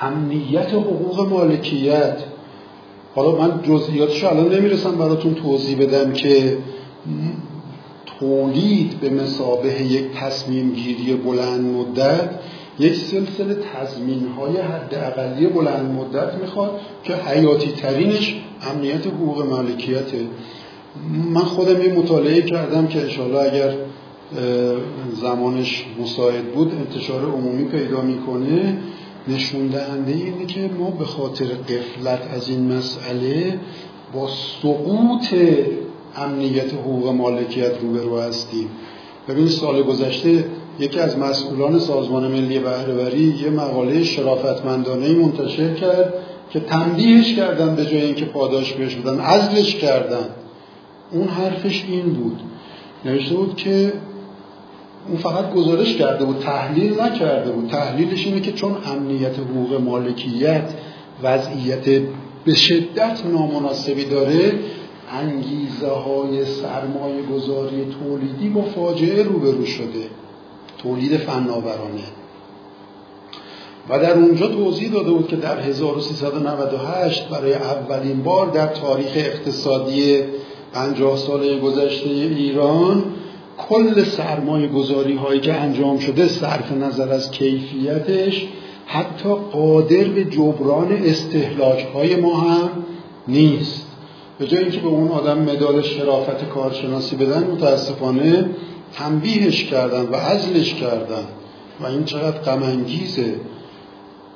امنیت حقوق مالکیت. حالا من جزئیاتش الان نمی‌رسم براتون توضیح بدم که تولید به مسابه یک تصمیم گیری بلند مدت یک سلسله تضمین های حد اقلی بلند مدت می‌خواد که حیاتی ترینش امنیت حقوق مالکیته من خودم یه مطالعه کردم که انشاءالله اگر زمانش مساعد بود انتشار عمومی پیدا می‌کنه. نشون دهنده اینه که ما به خاطر قفلت از این مسئله با سقوط امنیت حقوق مالکیت روبرو هستیم. ببین سال گذشته یکی از مسئولان سازمان ملی بهرهوری یه مقاله شرافتمندانه منتشر کرد که تنبیهش کردن به جای اینکه پاداش بهش بدن عزلش کردن. اون حرفش این بود. نوشته بود که اون فقط گزارش کرده بود تحلیل نکرده بود. تحلیلش اینه که چون امنیت حقوق مالکیت وضعیت به شدت نامناسبی داره انگیزه های سرمایه گذاری تولیدی با فاجعه روبرو شده. تولید فناورانه. و در اونجا توضیح داده بود که در 1398 برای اولین بار در تاریخ اقتصادی 50 ساله گذشته ایران کل سرمایه گذاری هایی که انجام شده صرف نظر از کیفیتش حتی قادر به جبران استهلاک های ما هم نیست. به جای اینکه به اون آدم مدال شرافت کارشناسی بدن متاسفانه تنبیهش کردن و عزلش کردن. و این چقدر غم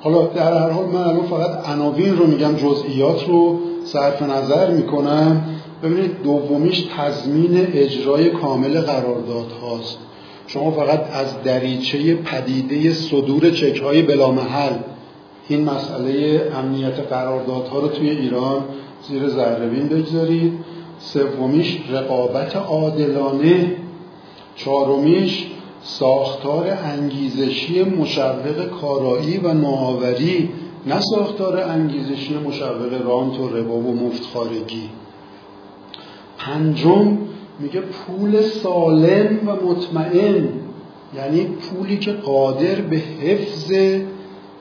حالا در هر حال من الان فقط عناوین رو میگم جزئیات رو صرف نظر می‌کنم. ببینید دومیش تضمین اجرای کامل قرارداد هاست. شما فقط از دریچه پدیده صدور چک های بلامحل این مسئله امنیت قراردادها رو توی ایران زیر ذرهبین بگذارید. سومیش رقابت عادلانه. چهارمیش ساختار انگیزشی مشوق کارایی و نوآوری نه ساختار انگیزشی مشوق رانت و ربا و مفتخارگی پنجم میگه پول سالم و مطمئن یعنی پولی که قادر به حفظ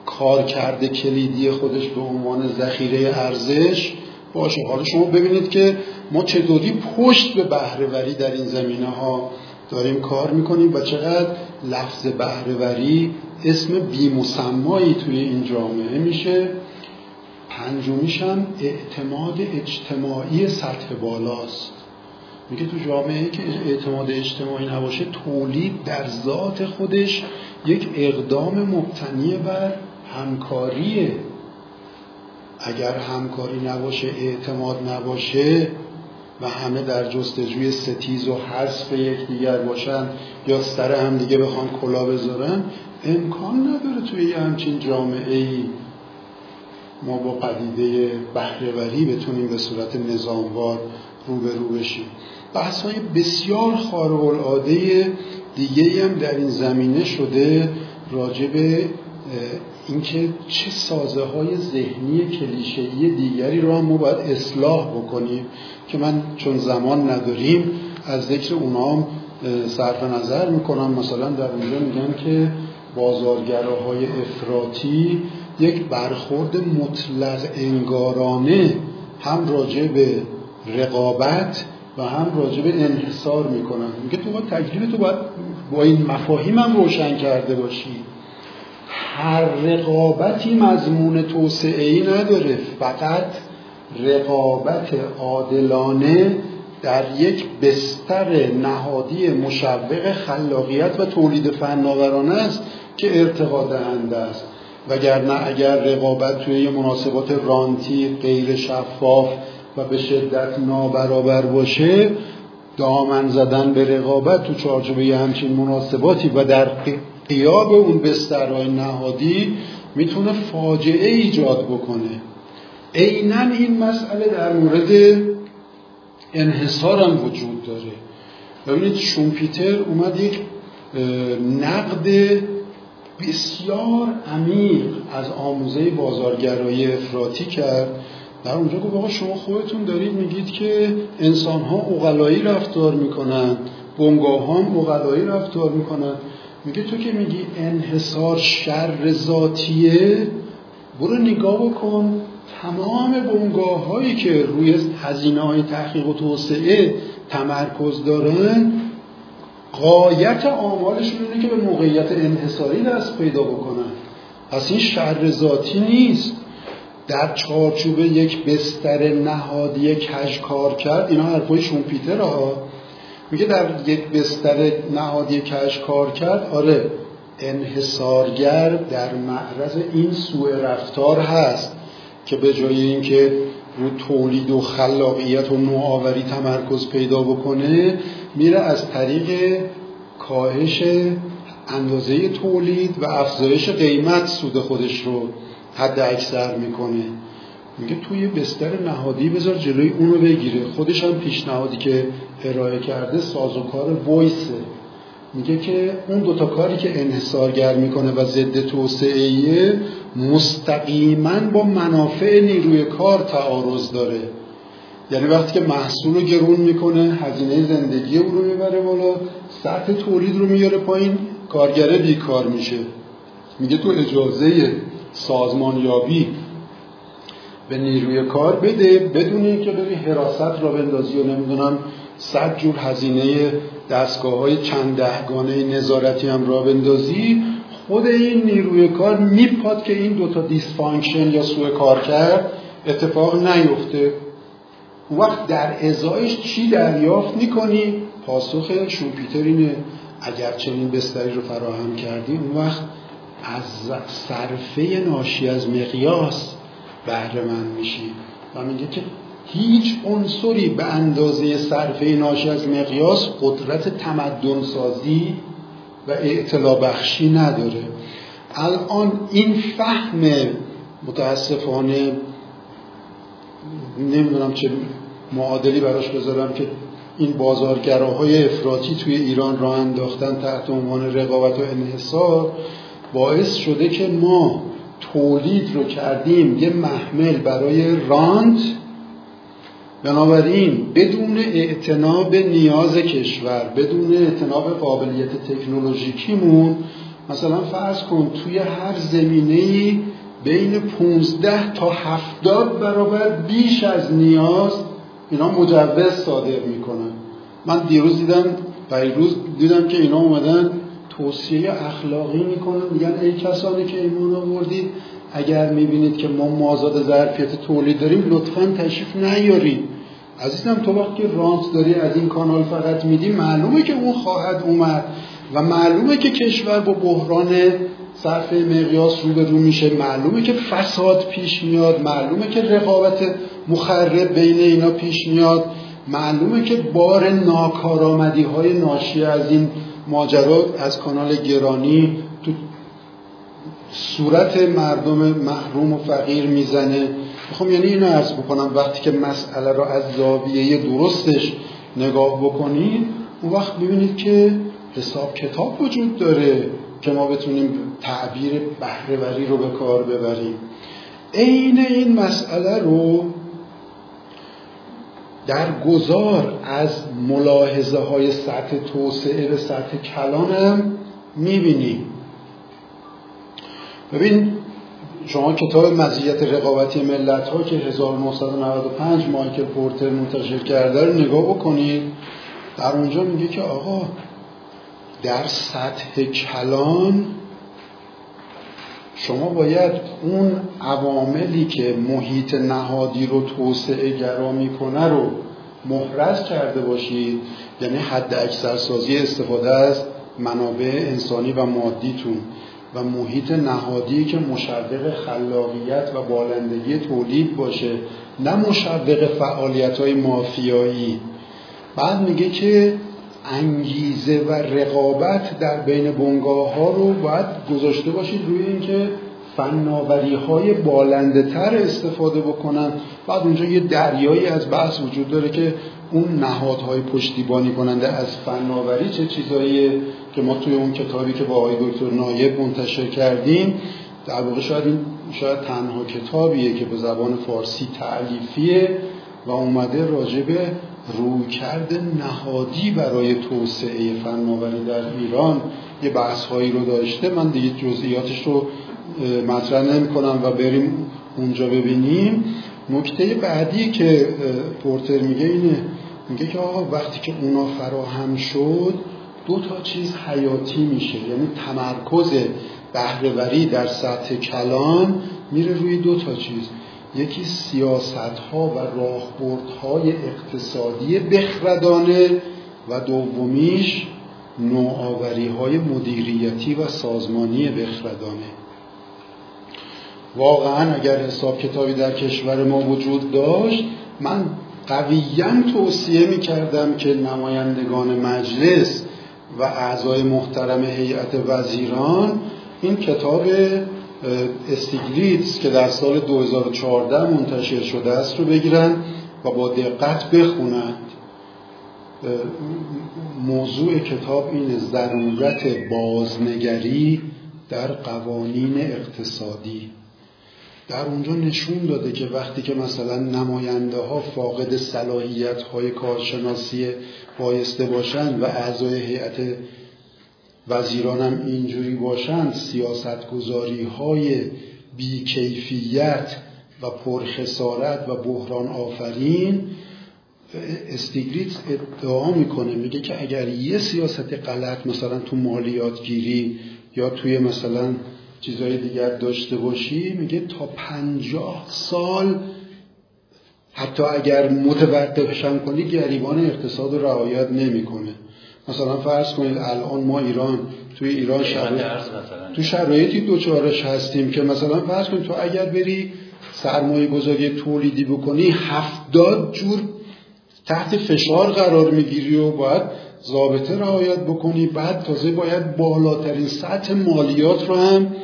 کارکرد کلیدی خودش به عنوان ذخیره ارزش باشه حالا شما ببینید که ما چطوری پشت به بهرهوری در این زمینه ها داریم کار می‌کنیم و چقدر لفظ بهرهوری اسم بیمسمایی توی این جامعه میشه. پنجمیش هم اعتماد اجتماعی سطح بالاست. میگه تو جامعه که اعتماد اجتماعی نباشه تولید در ذات خودش یک اقدام مبتنی بر همکاریه اگر همکاری نباشه اعتماد نباشه و همه در جستجوی ستیز و حذف یکدیگر باشن یا سر هم دیگه بخوان کلا بذارن امکان نداره توی یه همچین جامعه ای ما با پدیده بهرهوری بتونیم به صورت نظاموار روبرو بشیم. بحث های بسیار خارق العاده دیگه هم در این زمینه شده راجع به اینکه چه سازه های ذهنی کلیشه‌ای دیگری رو هم ما باید اصلاح بکنیم که من چون زمان نداریم از ذکر اونام صرف نظر می‌کنم. مثلا در اونجا میگن که بازارگراهای افراطی یک برخورد مطلق انگارانه هم راجع به رقابت و هم راجع به انحصار می‌کنن. میگه تو تجربه تو باید با این مفاهیم هم روشن کرده باشی. هر رقابتی مضمون توسعه ای نداره. فقط رقابت عادلانه در یک بستر نهادی مشوق خلاقیت و تولید فناورانه است که ارتقا دهنده است. وگرنه اگر رقابت توی مناسبات رانتی غیر شفاف و به شدت نابرابر باشه دامن زدن به رقابت تو چارچوبه همچین مناسباتی و در قیاب اون بسترهای نهادی می‌تونه فاجعه ایجاد بکنه. عینا این مسئله در مورد انحصار هم وجود داره. ببینید شومپیتر اومد یک نقد بسیار عمیق از آموزه بازارگرایی افراطی کرد. در اونجا گفت آقا شما خودتون دارید میگید که انسان ها اقلایی رفتار می‌کنن بنگاه هم اقلایی رفتار می‌کنن. میگه تو که میگی انحصار شر ذاتیه برو نگاه بکن تمام بنگاه هایی که روی هزینه های تحقیق و توسعه تمرکز دارن قایت آمالشون اینه که به موقعیت انحصاری دست پیدا بکنن. پس این شر ذاتی نیست. در چارچوب یک بستر نهادی کج کار کرد اینا حرفای شومپیتر ها. میگه در یک بستر نهادی کش کار کرد. آره انحصارگر در معرض این سوء رفتار هست که به جای اینکه رو تولید و خلاقیت و نوآوری تمرکز پیدا بکنه میره از طریق کاهش اندازه تولید و افزایش قیمت سود خودش رو حد اکثر می‌کنه. میگه توی بستر نهادی بذار جلوی اونو بگیره. خودش هم پیشنهادی که ارائه کرده سازوکار وایسه. میگه که اون دوتا کاری که انحصارگر می‌کنه و ضد توسعه مستقیما با منافع نیروی کار تعارض داره. یعنی وقتی که محصول رو گرون می‌کنه هزینه زندگی او رو می‌بره بالا سطح تولید رو میاره پایین کارگره بیکار میشه. میگه تو اجازه سازمانیابی به نیروی کار بده بدون اینکه بری حراست را بندازی و نمی‌دونم صد جور هزینه دستگاه های چند دهگانه نظارتی هم را بندازی خود این نیروی کار میپاد که این دوتا dysfunction یا سوء کار کرد اتفاق نیفته. اون وقت در ازایش چی دریافت می‌کنی؟ پاسخ شومپیتر اینه. اگر چنین بستری رو فراهم کردی اون وقت از صرفه ناشی از مقیاس بهره من میشی. و میگه که هیچ عنصری به اندازه صرفه ناشی از مقیاس قدرت تمدن سازی و اعتلا بخشی نداره. الان این فهم متاسفانه نمی‌دونم چه معادلی براش بذارم که این بازارگراهای افراطی توی ایران را انداختن تحت عنوان رقابت و انحصار باعث شده که ما تولید رو کردیم یه محمل برای راند بنابراین بدون اعتناب نیاز کشور بدون اعتناب قابلیت تکنولوژیکیمون مثلا فرض کن توی هر زمینه بین 15 تا 70 برابر بیش از نیاز اینا مجوز صادر می‌کنن. من دیروز دیدم پیروز دیدم که اینا اومدن توصیه اخلاقی می‌کنن میگن ای کسانی که ایمان آوردید اگر می‌بینید که ما مازاد ظرفیت تولید داریم لطفا تشریف نیارید. عزیزم تو وقتی رانت داری از این کانال فقط میدی معلومه که اون خواهد اومد و معلومه که کشور با بحران صرف مقیاس رو میشه. معلومه که فساد پیش میاد. معلومه که رقابت مخرب بین اینا پیش میاد. معلومه که بار ناکارآمدی های ناشی از این ماجرا از کانال گرانی تو صورت مردم محروم و فقیر می‌زنه. می‌خوام یعنی اینو عرض بکنم وقتی که مسئله را از زاویه درستش نگاه بکنید اون وقت ببینید که حساب کتاب وجود داره که ما بتونیم تعبیر بهرهوری رو به کار ببریم. عین این مسئله رو در گذار از ملاحظه های سطح توسعه به سطح کلانم می‌بینیم. ببین شما کتاب مزیت رقابتی ملت ها که 1995 مایکل پورتر منتشر کرده رو نگاه بکنید در اونجا میگه که آقا در سطح کلان شما باید اون عواملی که محیط نهادی رو توسعه گرا می‌کنه رو محرز کرده باشید. یعنی حد اکثر سازی استفاده از منابع انسانی و مادیتون. و محیط نهادی که مشوق خلاقیت و بالندگی تولید باشه نه مشوق فعالیت های مافیایی. بعد میگه که انگیزه و رقابت در بین بنگاه ها رو باید گذاشته باشید روی اینکه فناوری های بالنده تر استفاده بکنن. بعد اونجا یه دریایی از بحث وجود داره که اون نهادهای پشتیبانی کننده از فناوری چه چیزایی که ما توی اون کتابی که با آقای دکتر نایب منتشر کردیم در واقع شاید این شاید تنها کتابیه که به زبان فارسی تعلیفیه و اومده راجع به رویکرد نهادی برای توسعه فناوری در ایران. یه بحث هایی رو داشته. من دیگه جزئیاتش رو مطرح نمی کنم و بریم اونجا ببینیم. نکته بعدی که پورتر میگه اینه میگه که آقا وقتی که اونا فراهم شد دو تا چیز حیاتی میشه. یعنی تمرکز بهرهوری در سطح کلان میره روی دو تا چیز. یکی سیاست ها و راهبرد های اقتصادی بخردانه و دومیش نوآوری های مدیریتی و سازمانی بخردانه. واقعا اگر حساب کتابی در کشور ما وجود داشت من قویا توصیه می کردم که نمایندگان مجلس و اعضای محترم هیئت وزیران این کتاب استیگلیتس که در سال 2014 منتشر شده است رو بگیرن و با دقت بخونند. موضوع کتاب این ضرورت بازنگری در قوانین اقتصادی. در اونجا نشون داده که وقتی که مثلا نماینده ها فاقد صلاحیت های کارشناسی بایسته باشند و اعضای هیئت وزیران هم اینجوری باشند سیاست گذاری های بیکیفیت و پرخسارت و بحران آفرین استیگریتس ادعا می‌کنه میگه که اگر یه سیاست غلط مثلا تو مالیات گیری یا توی مثلا چیزهای دیگر داشته باشی میگه تا پنجاه سال حتی اگر متوقفشم کنی گریبان اقتصاد رو رعایت نمی‌کنه. مثلا فرض کنید الان ما ایران توی ایران شرایط تو شرایطی دوچارش هستیم که مثلا فرض کنید تو اگر بری سرمایه گذاری تولیدی بکنی هفتاد جور تحت فشار قرار می‌گیری و باید ضابطه رعایت بکنی. بعد تازه باید بالاترین سطح مالیات رو هم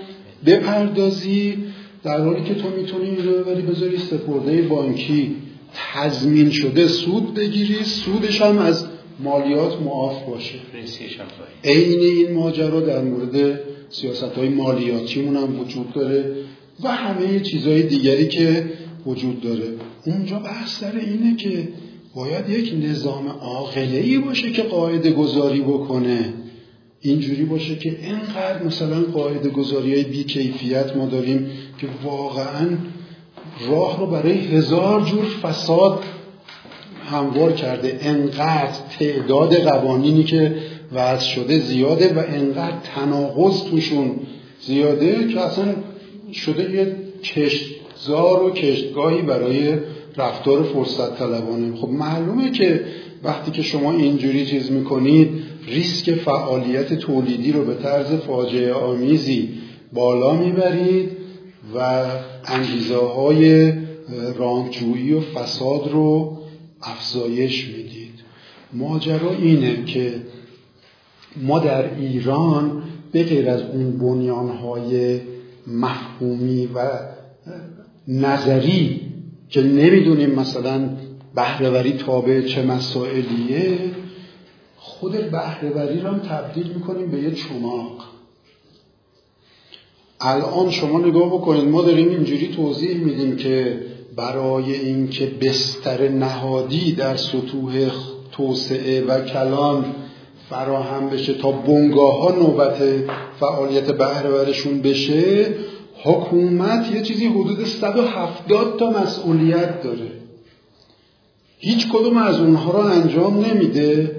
بپردازی در حالی که تو می‌تونی این رو ببری بذاری سپرده بانکی تضمین شده سود بگیری سودش هم از مالیات معاف باشه. عین این ماجرا در مورد سیاست های مالیاتیمون هم وجود داره و همه چیزهای دیگری که وجود داره. اونجا بحث سر اینه که باید یک نظام عاقله باشه که قاعده گذاری بکنه. اینجوری باشه که اینقدر مثلا قاعده گذاری های بی کیفیت ما داریم که واقعا راه رو برای هزار جور فساد هموار کرده. انقدر تعداد قوانینی که وضع شده زیاده و انقدر تناقض توشون زیاده که اصلا شده یه کشتزار و کشتگاهی برای رفتار فرصت طلبانه. خب معلومه که وقتی که شما اینجوری چیز می‌کنید ریسک فعالیت تولیدی رو به طرز فاجعه آمیزی بالا می‌برید و انگیزه های رانجویی و فساد رو افزایش می‌دید. ماجرا اینه که ما در ایران به غیر از اون بنیانهای مفهومی و نظری که نمی‌دونیم مثلا بهرهوری تابع چه مسائلیه خود بهرهوری رو تبدیل می‌کنیم به یه چماق الان شما نگاه بکنید ما داریم اینجوری توضیح میدیم که برای اینکه بستر نهادی در سطوح توسعه و کلان فراهم بشه تا بنگاه ها نوبت فعالیت بهرهورشون بشه حکومت یه چیزی حدود 170 تا مسئولیت داره. هیچ کدوم از اونها رو انجام نمیده.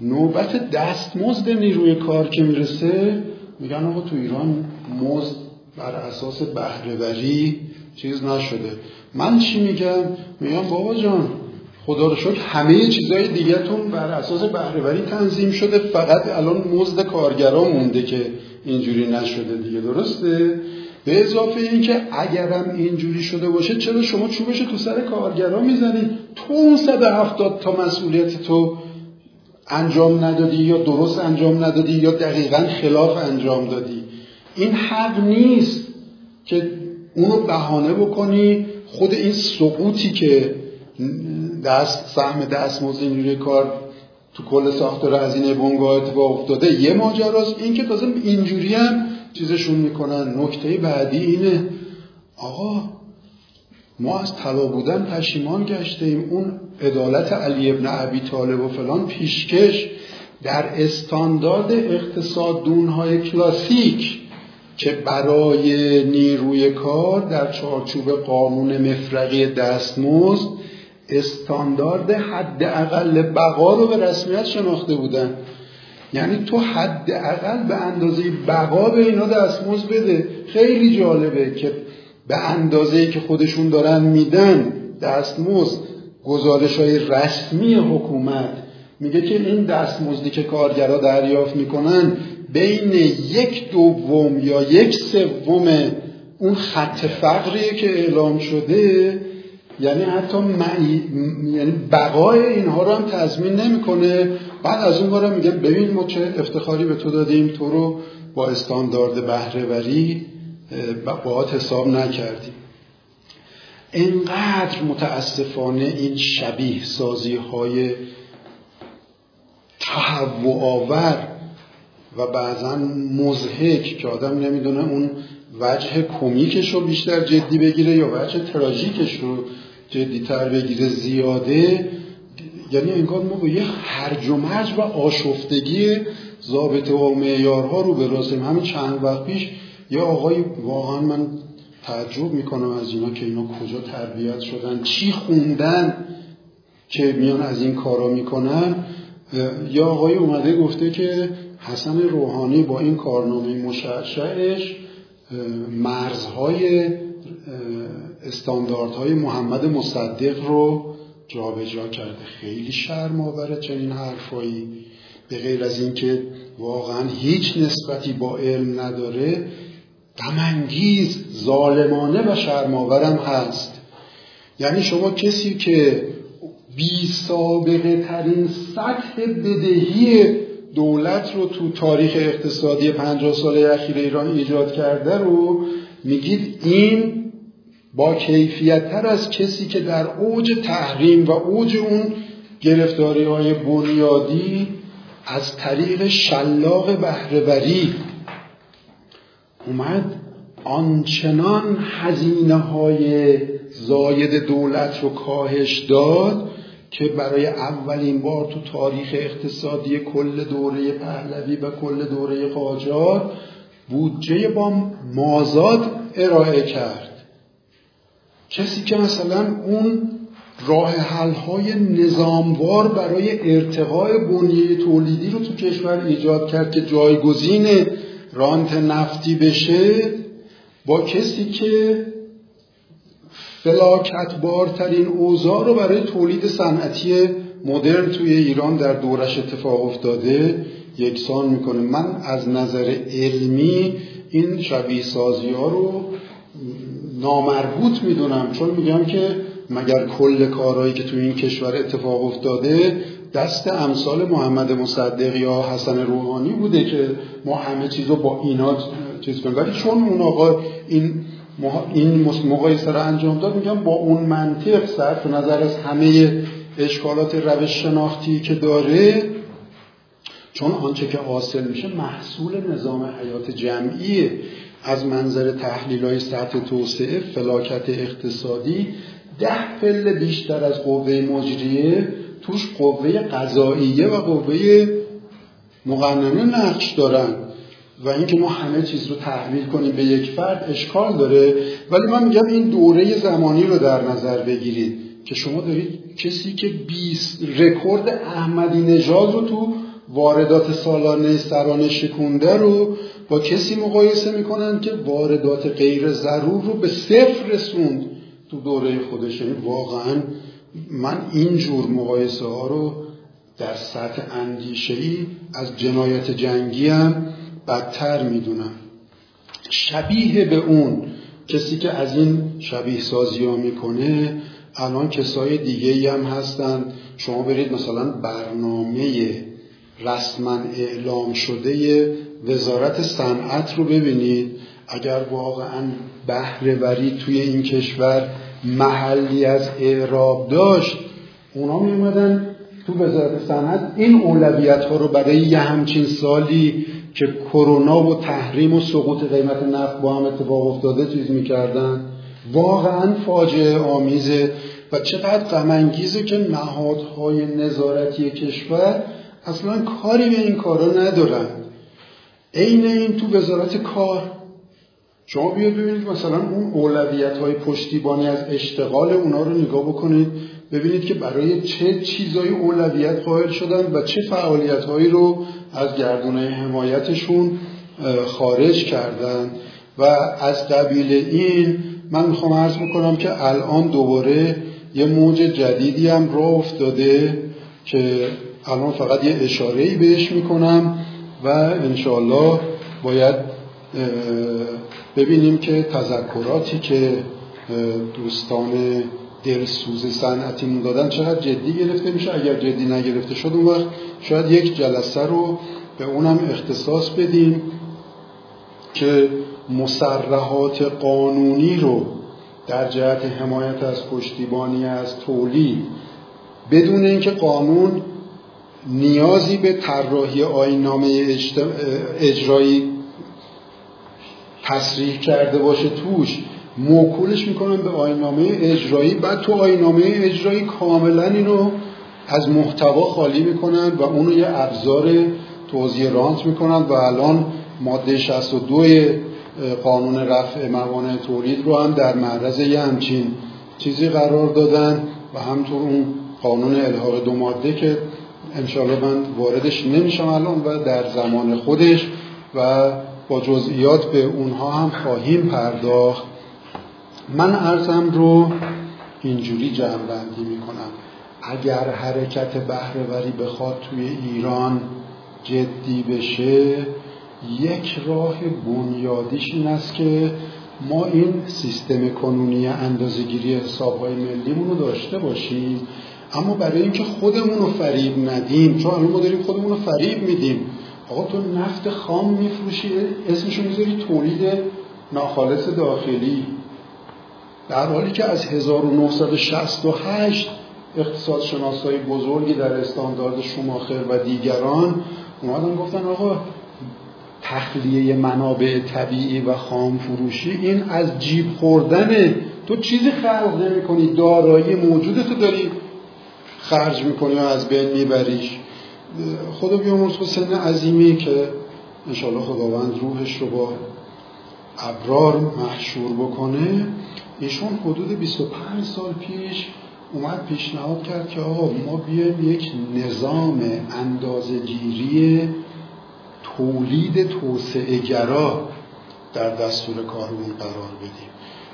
نوبت دستمزد نیروی کار که می‌رسه میگن آقا تو ایران مزد بر اساس بهرهوری چیز نشده. من چی میگم؟ میگم بابا جان خدا رو شکر همه چیزهای دیگهتون بر اساس بهرهوری تنظیم شده فقط الان مزد کارگرا مونده که اینجوری نشده دیگه درسته؟ به اضافه اینکه اگرم اینجوری شده باشه چرا شما چوبش تو سر کارگرا می‌زنید؟ تو اون 170 تا مسئولیت تو انجام ندادی یا درست انجام ندادی یا دقیقا خلاف انجام دادی. این حق نیست که اونو بهانه بکنی. خود این سقوطی که دست سهم دستمزد نیروی کار تو کل ساختار هزینه بنگاه اتفاق افتاده. یه ماجراست این که تازه اینجوری هم چیزشون می‌کنن. نکته بعدی اینه آقا ما از طلا بودن پشیمان گشتیم. اون عدالت علی ابن عبی طالب و فلان پیشکش در استاندارد اقتصاد دونهای کلاسیک که برای نیروی کار در چارچوب قانون مفرقی دستمزد استاندارد حداقل بقا رو به رسمیت شناخته بودن. یعنی تو حداقل به اندازه بقا به اینا دستمزد بده. خیلی جالبه که به اندازه که خودشون دارن میدن دستمزد گزارش های رسمی حکومت میگه که این دستمزدی که کارگرا دریافت می‌کنن بین یک دوم یا یک سوم اون خط فقریه که اعلام شده یعنی حتی معی... یعنی بقای اینها رو هم تضمین نمی‌کنه. بعد از اون میگه ببین ما چه افتخاری به تو دادیم تو رو با استاندارد بهرهوری باهات حساب نکردیم انقدر متاسفانه این شبیه سازی های آور و بعضا مزهک که آدم نمی‌دونه اون وجه کمیکش رو بیشتر جدی بگیره یا وجه تراژیکش رو جدیتر بگیره زیاده. یعنی انگار ما با یه هرج و مرج و آشفتگی ضابطه و معیارها رو به همین چند وقت پیش یه آقای واقعا من تعجب می‌کنم از اینا که اینا کجا تربیت شدن چی خوندن که میان از این کارا می‌کنن. یا آقای اومده گفته که حسن روحانی با این کارنامه مشعشعش مرزهای استانداردهای محمد مصدق رو جابجا کرده. خیلی شرم آوره چنین حرفایی. به غیر از اینکه واقعا هیچ نسبتی با علم نداره. غمانگیز ظالمانه و شرماورم هست. یعنی شما کسی که بی سابقه ترین سطح بدهی دولت رو تو تاریخ اقتصادی پنجاه ساله اخیر ایران ایجاد کرده رو میگید این با کیفیت تر از کسی که در اوج تحریم و اوج اون گرفتاری های بنیادی از طریق شلاق بهرهوری اومد آنچنان هزینه های زاید دولت رو کاهش داد که برای اولین بار تو تاریخ اقتصادی کل دوره پهلوی و کل دوره قاجار بودجه با مازاد ارائه کرد. کسی که مثلا اون راه حل های نظاموار برای ارتقاء بنیه تولیدی رو تو کشور ایجاد کرد که جایگزین رانت نفتی بشه با کسی که فلاکت بارترین اوضاع رو برای تولید صنعتی مدرن توی ایران در دورش اتفاق افتاده یکسان می‌کنه. من از نظر علمی این شبیه سازی ها رو نامربوط می‌دونم چون میگم که مگر کل کارهایی که توی این کشور اتفاق افتاده دست امثال محمد مصدق یا حسن روحانی بوده که ما همه چیز رو با اینا چیز کنیم. ولی چون اون آقا این این مقایسه رو انجام داد میگم با اون منطق صرف نظر از همه اشکالات روش شناختی که داره چون آنچه که حاصل میشه محصول نظام حیات جمعیه. از منظر تحلیل های سطح توسعه فلاکت اقتصادی ده پله بیشتر از قوه مجریه توش قوه قضاییه و قوه مقننه نقش دارن و اینکه ما همه چیز رو تحمیل کنیم به یک فرد اشکال داره. ولی من میگم این دوره زمانی رو در نظر بگیرید که شما دارید کسی که 20 رکورد احمدی نژاد رو تو واردات سالانه سرانه شکونده رو با کسی مقایسه می‌کنن که واردات غیر ضرور رو به صفر رسوند تو دوره خودش. یعنی واقعا من این جور مقایسه ها رو در سطح اندیشه ای از جنایت جنگی هم بدتر می‌دونم. شبیه به اون کسی که از این شبیه سازی ها می‌کنه الان کسای دیگه ای هم هستن. شما برید مثلا برنامه رسما اعلام شده وزارت صنعت رو ببینید. اگر واقعا بهرهوری توی این کشور محلی از اعراب داشت. اونا می اومدن تو وزارت صنعت. این اولویت ها رو برای یه همچین سالی که کرونا و تحریم و سقوط قیمت نفت با هم اتفاق افتاده چیز می‌کردن. واقعا فاجعه آمیزه و چقدر غمانگیزه که نهادهای نظارتی کشور اصلا کاری به این کارا ندارن. عین این تو وزارت کار شما بیاد ببینید مثلا اون اولویت های پشتیبانی از اشتغال اونا رو نگاه بکنید ببینید که برای چه چیزایی اولویت قائل شدن و چه فعالیت هایی رو از گردونه حمایتشون خارج کردن. و از قبیل این من می‌خوام عرض بکنم که الان دوباره یه موج جدیدی هم راه افتاده که الان فقط یه اشاره بهش می‌کنم و انشاءالله باید ببینیم که تذکراتی که دوستان دلسوز صنعتیمون دادن چقدر جدی گرفته میشه. اگر جدی نگرفته شد اون وقت شاید یک جلسه رو به اونم اختصاص بدیم که مسرحات قانونی رو در جهت حمایت از پشتیبانی از تولید بدون اینکه قانون نیازی به طراحی آینامه اجرایی تصریح کرده باشه توش موکولش می‌کنن به آینامه اجرایی. بعد تو آینامه اجرایی کاملا اینو از محتوا خالی می‌کنن و اونو یه ابزار توضیح رانت می‌کنن و الان ماده 62 قانون رفع موانع تولید رو هم در معرض یه همچین چیزی قرار دادن و همطور اون قانون الحاق دو ماده که انشاءالله من واردش نمیشم الان و در زمان خودش و با جزئیات به اونها هم خواهیم پرداخت. من ارزم رو اینجوری جمع بندی می‌کنم. اگر حرکت بهرهوری بخواد توی ایران جدی بشه یک راه بنیادیش این است که ما این سیستم کنونی اندازهگیری حسابهای ملیمون رو داشته باشیم. اما برای اینکه خودمون رو فریب ندیم چون الان ما داریم خودمون رو فریب میدیم آقا تو نفت خام میفروشی اسمشو می‌ذاری تولید ناخالص داخلی. در حالی که از 1968 اقتصاد شناسای بزرگی در استاندارد شماخر و دیگران اومدن گفتن آقا تخلیه منابع طبیعی و خام فروشی این از جیب خوردن تو چیزی خلق نمی کنی دارایی موجودتو داری خرج می‌کنی و از بین میبریش. خدا بیامرز حسین عظیمی که انشاءالله خداوند روحش رو با ابرار محشور بکنه ایشون حدود 25 سال پیش اومد پیشنهاد کرد که آقا ما بیایم یک نظام اندازهگیری تولید توسعه گرا در دستور کارمون قرار بدیم.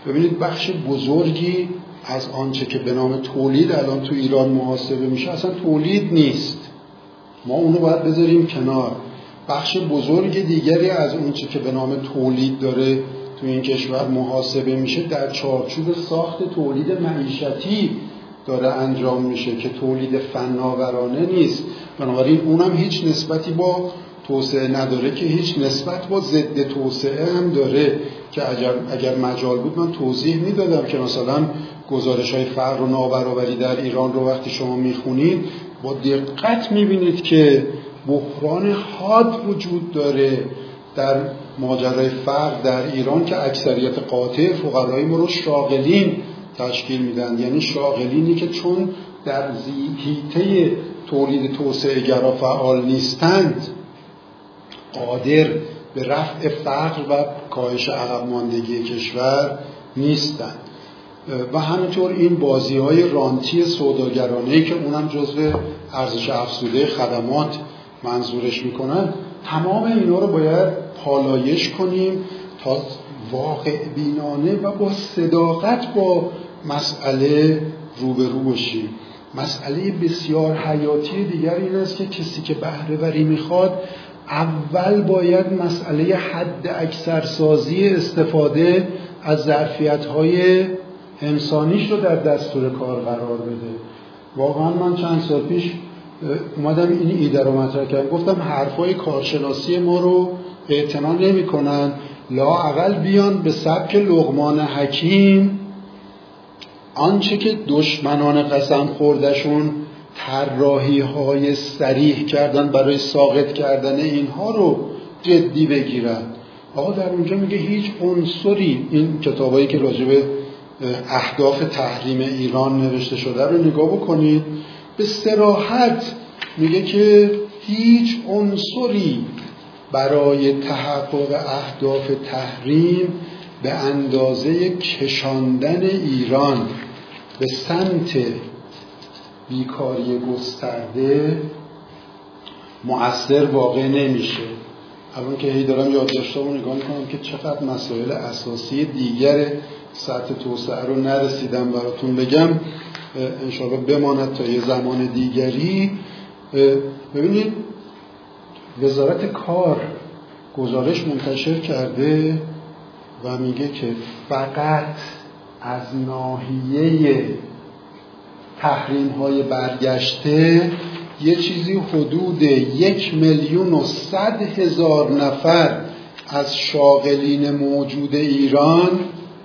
ببینید بخش بزرگی از آنچه که به نام تولید الان تو ایران محاسبه میشه اصلا تولید نیست. ما اونو باید بذاریم کنار. بخش بزرگ دیگری از اونچه که به نام تولید داره تو این کشور محاسبه میشه در چارچوب ساخت تولید معیشتی داره انجام میشه که تولید فناورانه نیست. بنابراین اونم هیچ نسبتی با توسعه نداره که هیچ نسبت با ضد توسعه هم داره که اگر, اگر مجال بود من توضیح می‌دادم که مثلا گزارش های فقر و نابرابری در ایران رو وقتی شما می‌خونید با دقت می‌بینید که بحران حاد وجود داره در ماجرای فقر در ایران که اکثریت قاطع فقرای ما رو شاغلین تشکیل میدن. یعنی شاغلینی که چون در زیهیته تولید توسعه گرا فعال نیستند قادر به رفع فقر و کاهش عقب ماندگی کشور نیستند. و همینطور این بازی های رانتی سوداگرانه که اونم جزو ارزش افزوده خدمات منظورش می‌کنن تمام اینا رو باید پالایش کنیم تا واقع بینانه و با صداقت با مسئله روبرو باشیم مسئله بسیار حیاتی دیگر این است که کسی که بهره وری می‌خواد اول باید مسئله حد اکثرسازی استفاده از ظرفیت های انسانیش رو در دستور کار قرار بده. واقعا من چند سال پیش اومدم این ایده رو مطرح کردم. گفتم حرفای کارشناسی ما رو اعتنا نمی‌کنن. لا اول بیان به سبک لغمان حکیم. آنچه که دشمنان قسم خوردشون طراحی های سریح کردن برای ساقط کردن اینها رو جدی بگیرن. آقا در اونجا میگه هیچ عنصری این کتابایی که راجبه اهداف تحریم ایران نوشته شده رو نگاه بکنید به سراحت میگه که هیچ عنصری برای تحقق اهداف تحریم به اندازه کشاندن ایران به سمت بیکاری گسترده مؤثر واقع نمیشه. الان که هی دارم یادداشتامو نگاه می‌کنم که چقدر مسائل اساسی دیگر سطح توسعه رو نرسیدم براتون بگم. انشاءالله بماند تا یه زمان دیگری. ببینید وزارت کار گزارش منتشر کرده و میگه که فقط از ناحیه تحریم های برگشته یه چیزی حدود یک میلیون و صد هزار نفر از شاغلین موجود ایران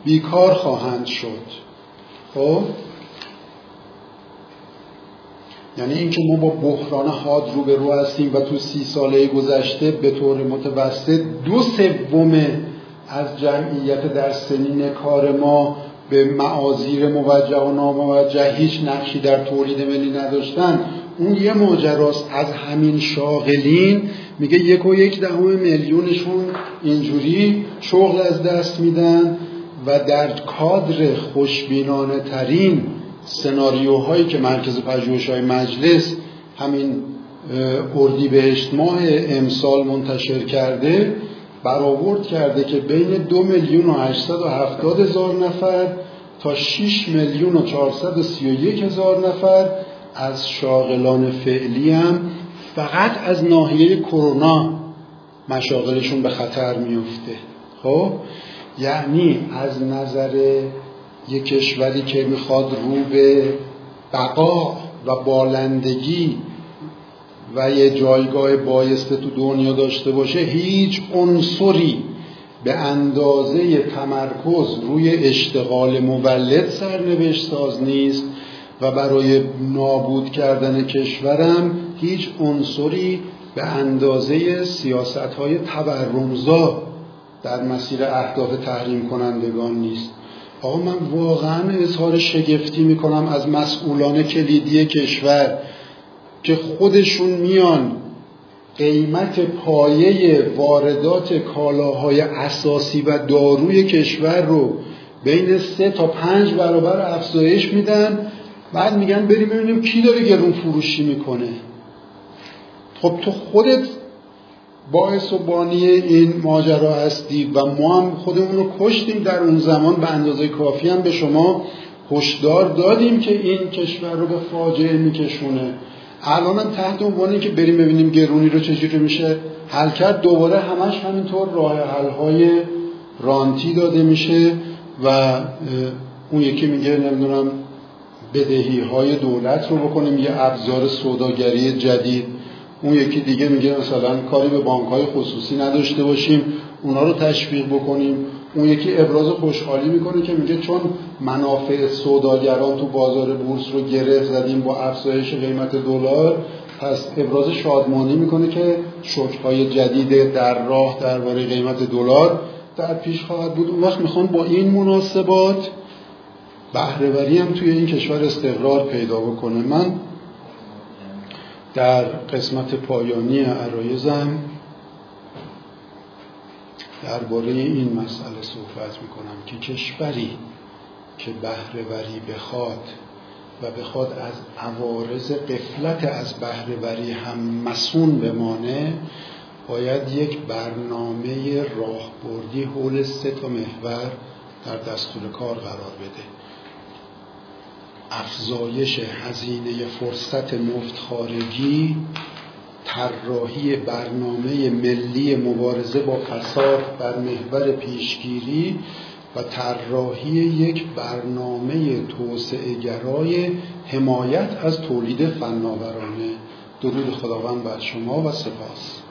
بیکار خواهند شد. خب؟ یعنی اینکه ما با بحران حاد روبرو هستیم و تو سی ساله گذشته به طور متوسط دو سوم از جمعیت در سنین کار ما به معاذیر موجه و ناموجه هیچ نقشی در تولید ملی نداشتن. اون یه ماجراست. از همین شاغلین میگه یک و یک دهم میلیونشون اینجوری شغل از دست میدن. و در کادر خوشبینانه ترین سناریوهایی که مرکز پژوهش های مجلس همین اردیبهشت ماه امسال منتشر کرده برآورد کرده که بین دو میلیون و هفتاد هزار نفر تا 6 میلیون و 431 هزار نفر از شاغلان فعلی هم فقط از ناحیه کرونا مشاغلشون به خطر میفته خب؟ یعنی از نظر یک کشوری که می‌خواد رو به بقا و بالندگی و یه جایگاه بایسته تو دنیا داشته باشه هیچ عنصری به اندازه تمرکز روی اشتغال مولد سرنوشت ساز نیست و برای نابود کردن کشورم هیچ عنصری به اندازه سیاست های تورمزا در مسیر اهداف تحریم کنندگان نیست. آقا من واقعا اظهار شگفتی می‌کنم از مسئولان کلیدی کشور که خودشون میان قیمت پایه واردات کالاهای اساسی و داروی کشور رو بین سه تا پنج برابر افزایش میدن. بعد میگن بریم ببینیم کی داره گرون فروشی می‌کنه. خب تو خودت باعث و بانی این ماجرا هستی و ما هم خودمون رو کشتیم در اون زمان به اندازه کافی هم به شما هشدار دادیم که این کشور رو به فاجعه میکشونه. الان تحت عنوان که بریم ببینیم گرونی رو چجوری میشه حل کرد دوباره همش همینطور راه حل های رانتی داده میشه و اون یکی میگه نمی‌دونم بدهی های دولت رو بکنیم یه ابزار سوداگری جدید. اون یکی دیگه میگه مثلا کاری به بانک های خصوصی نداشته باشیم اونا رو تشویق بکنیم. اون یکی ابراز خوشحالی می‌کنه که میگه چون منافع سوداگران تو بازار بورس رو گرفت زدیم با افزایش قیمت دلار پس ابراز شادمانی می‌کنه که شوکهای جدید در راه درباره قیمت دلار در پیش خواهد بود. اون وقت می‌خوان با این مناسبات بهرهوری هم توی این کشور استقرار پیدا بکنه. من در قسمت پایانی عرایزم درباره این مسئله صحبت می‌کنم که کشوری که بهرهوری بخواد و بخواد از عوارض قفلت از بهرهوری هم مسون بمانه باید یک برنامه راهبردی حول سه تا محور در دستور کار قرار بده. افزایش هزینه فرصت مفت خارجی طراحی برنامه ملی مبارزه با فساد در محور پیشگیری و طراحی یک برنامه توسعه گرای حمایت از تولید فناورانه. درود خداوند بر شما و سپاس.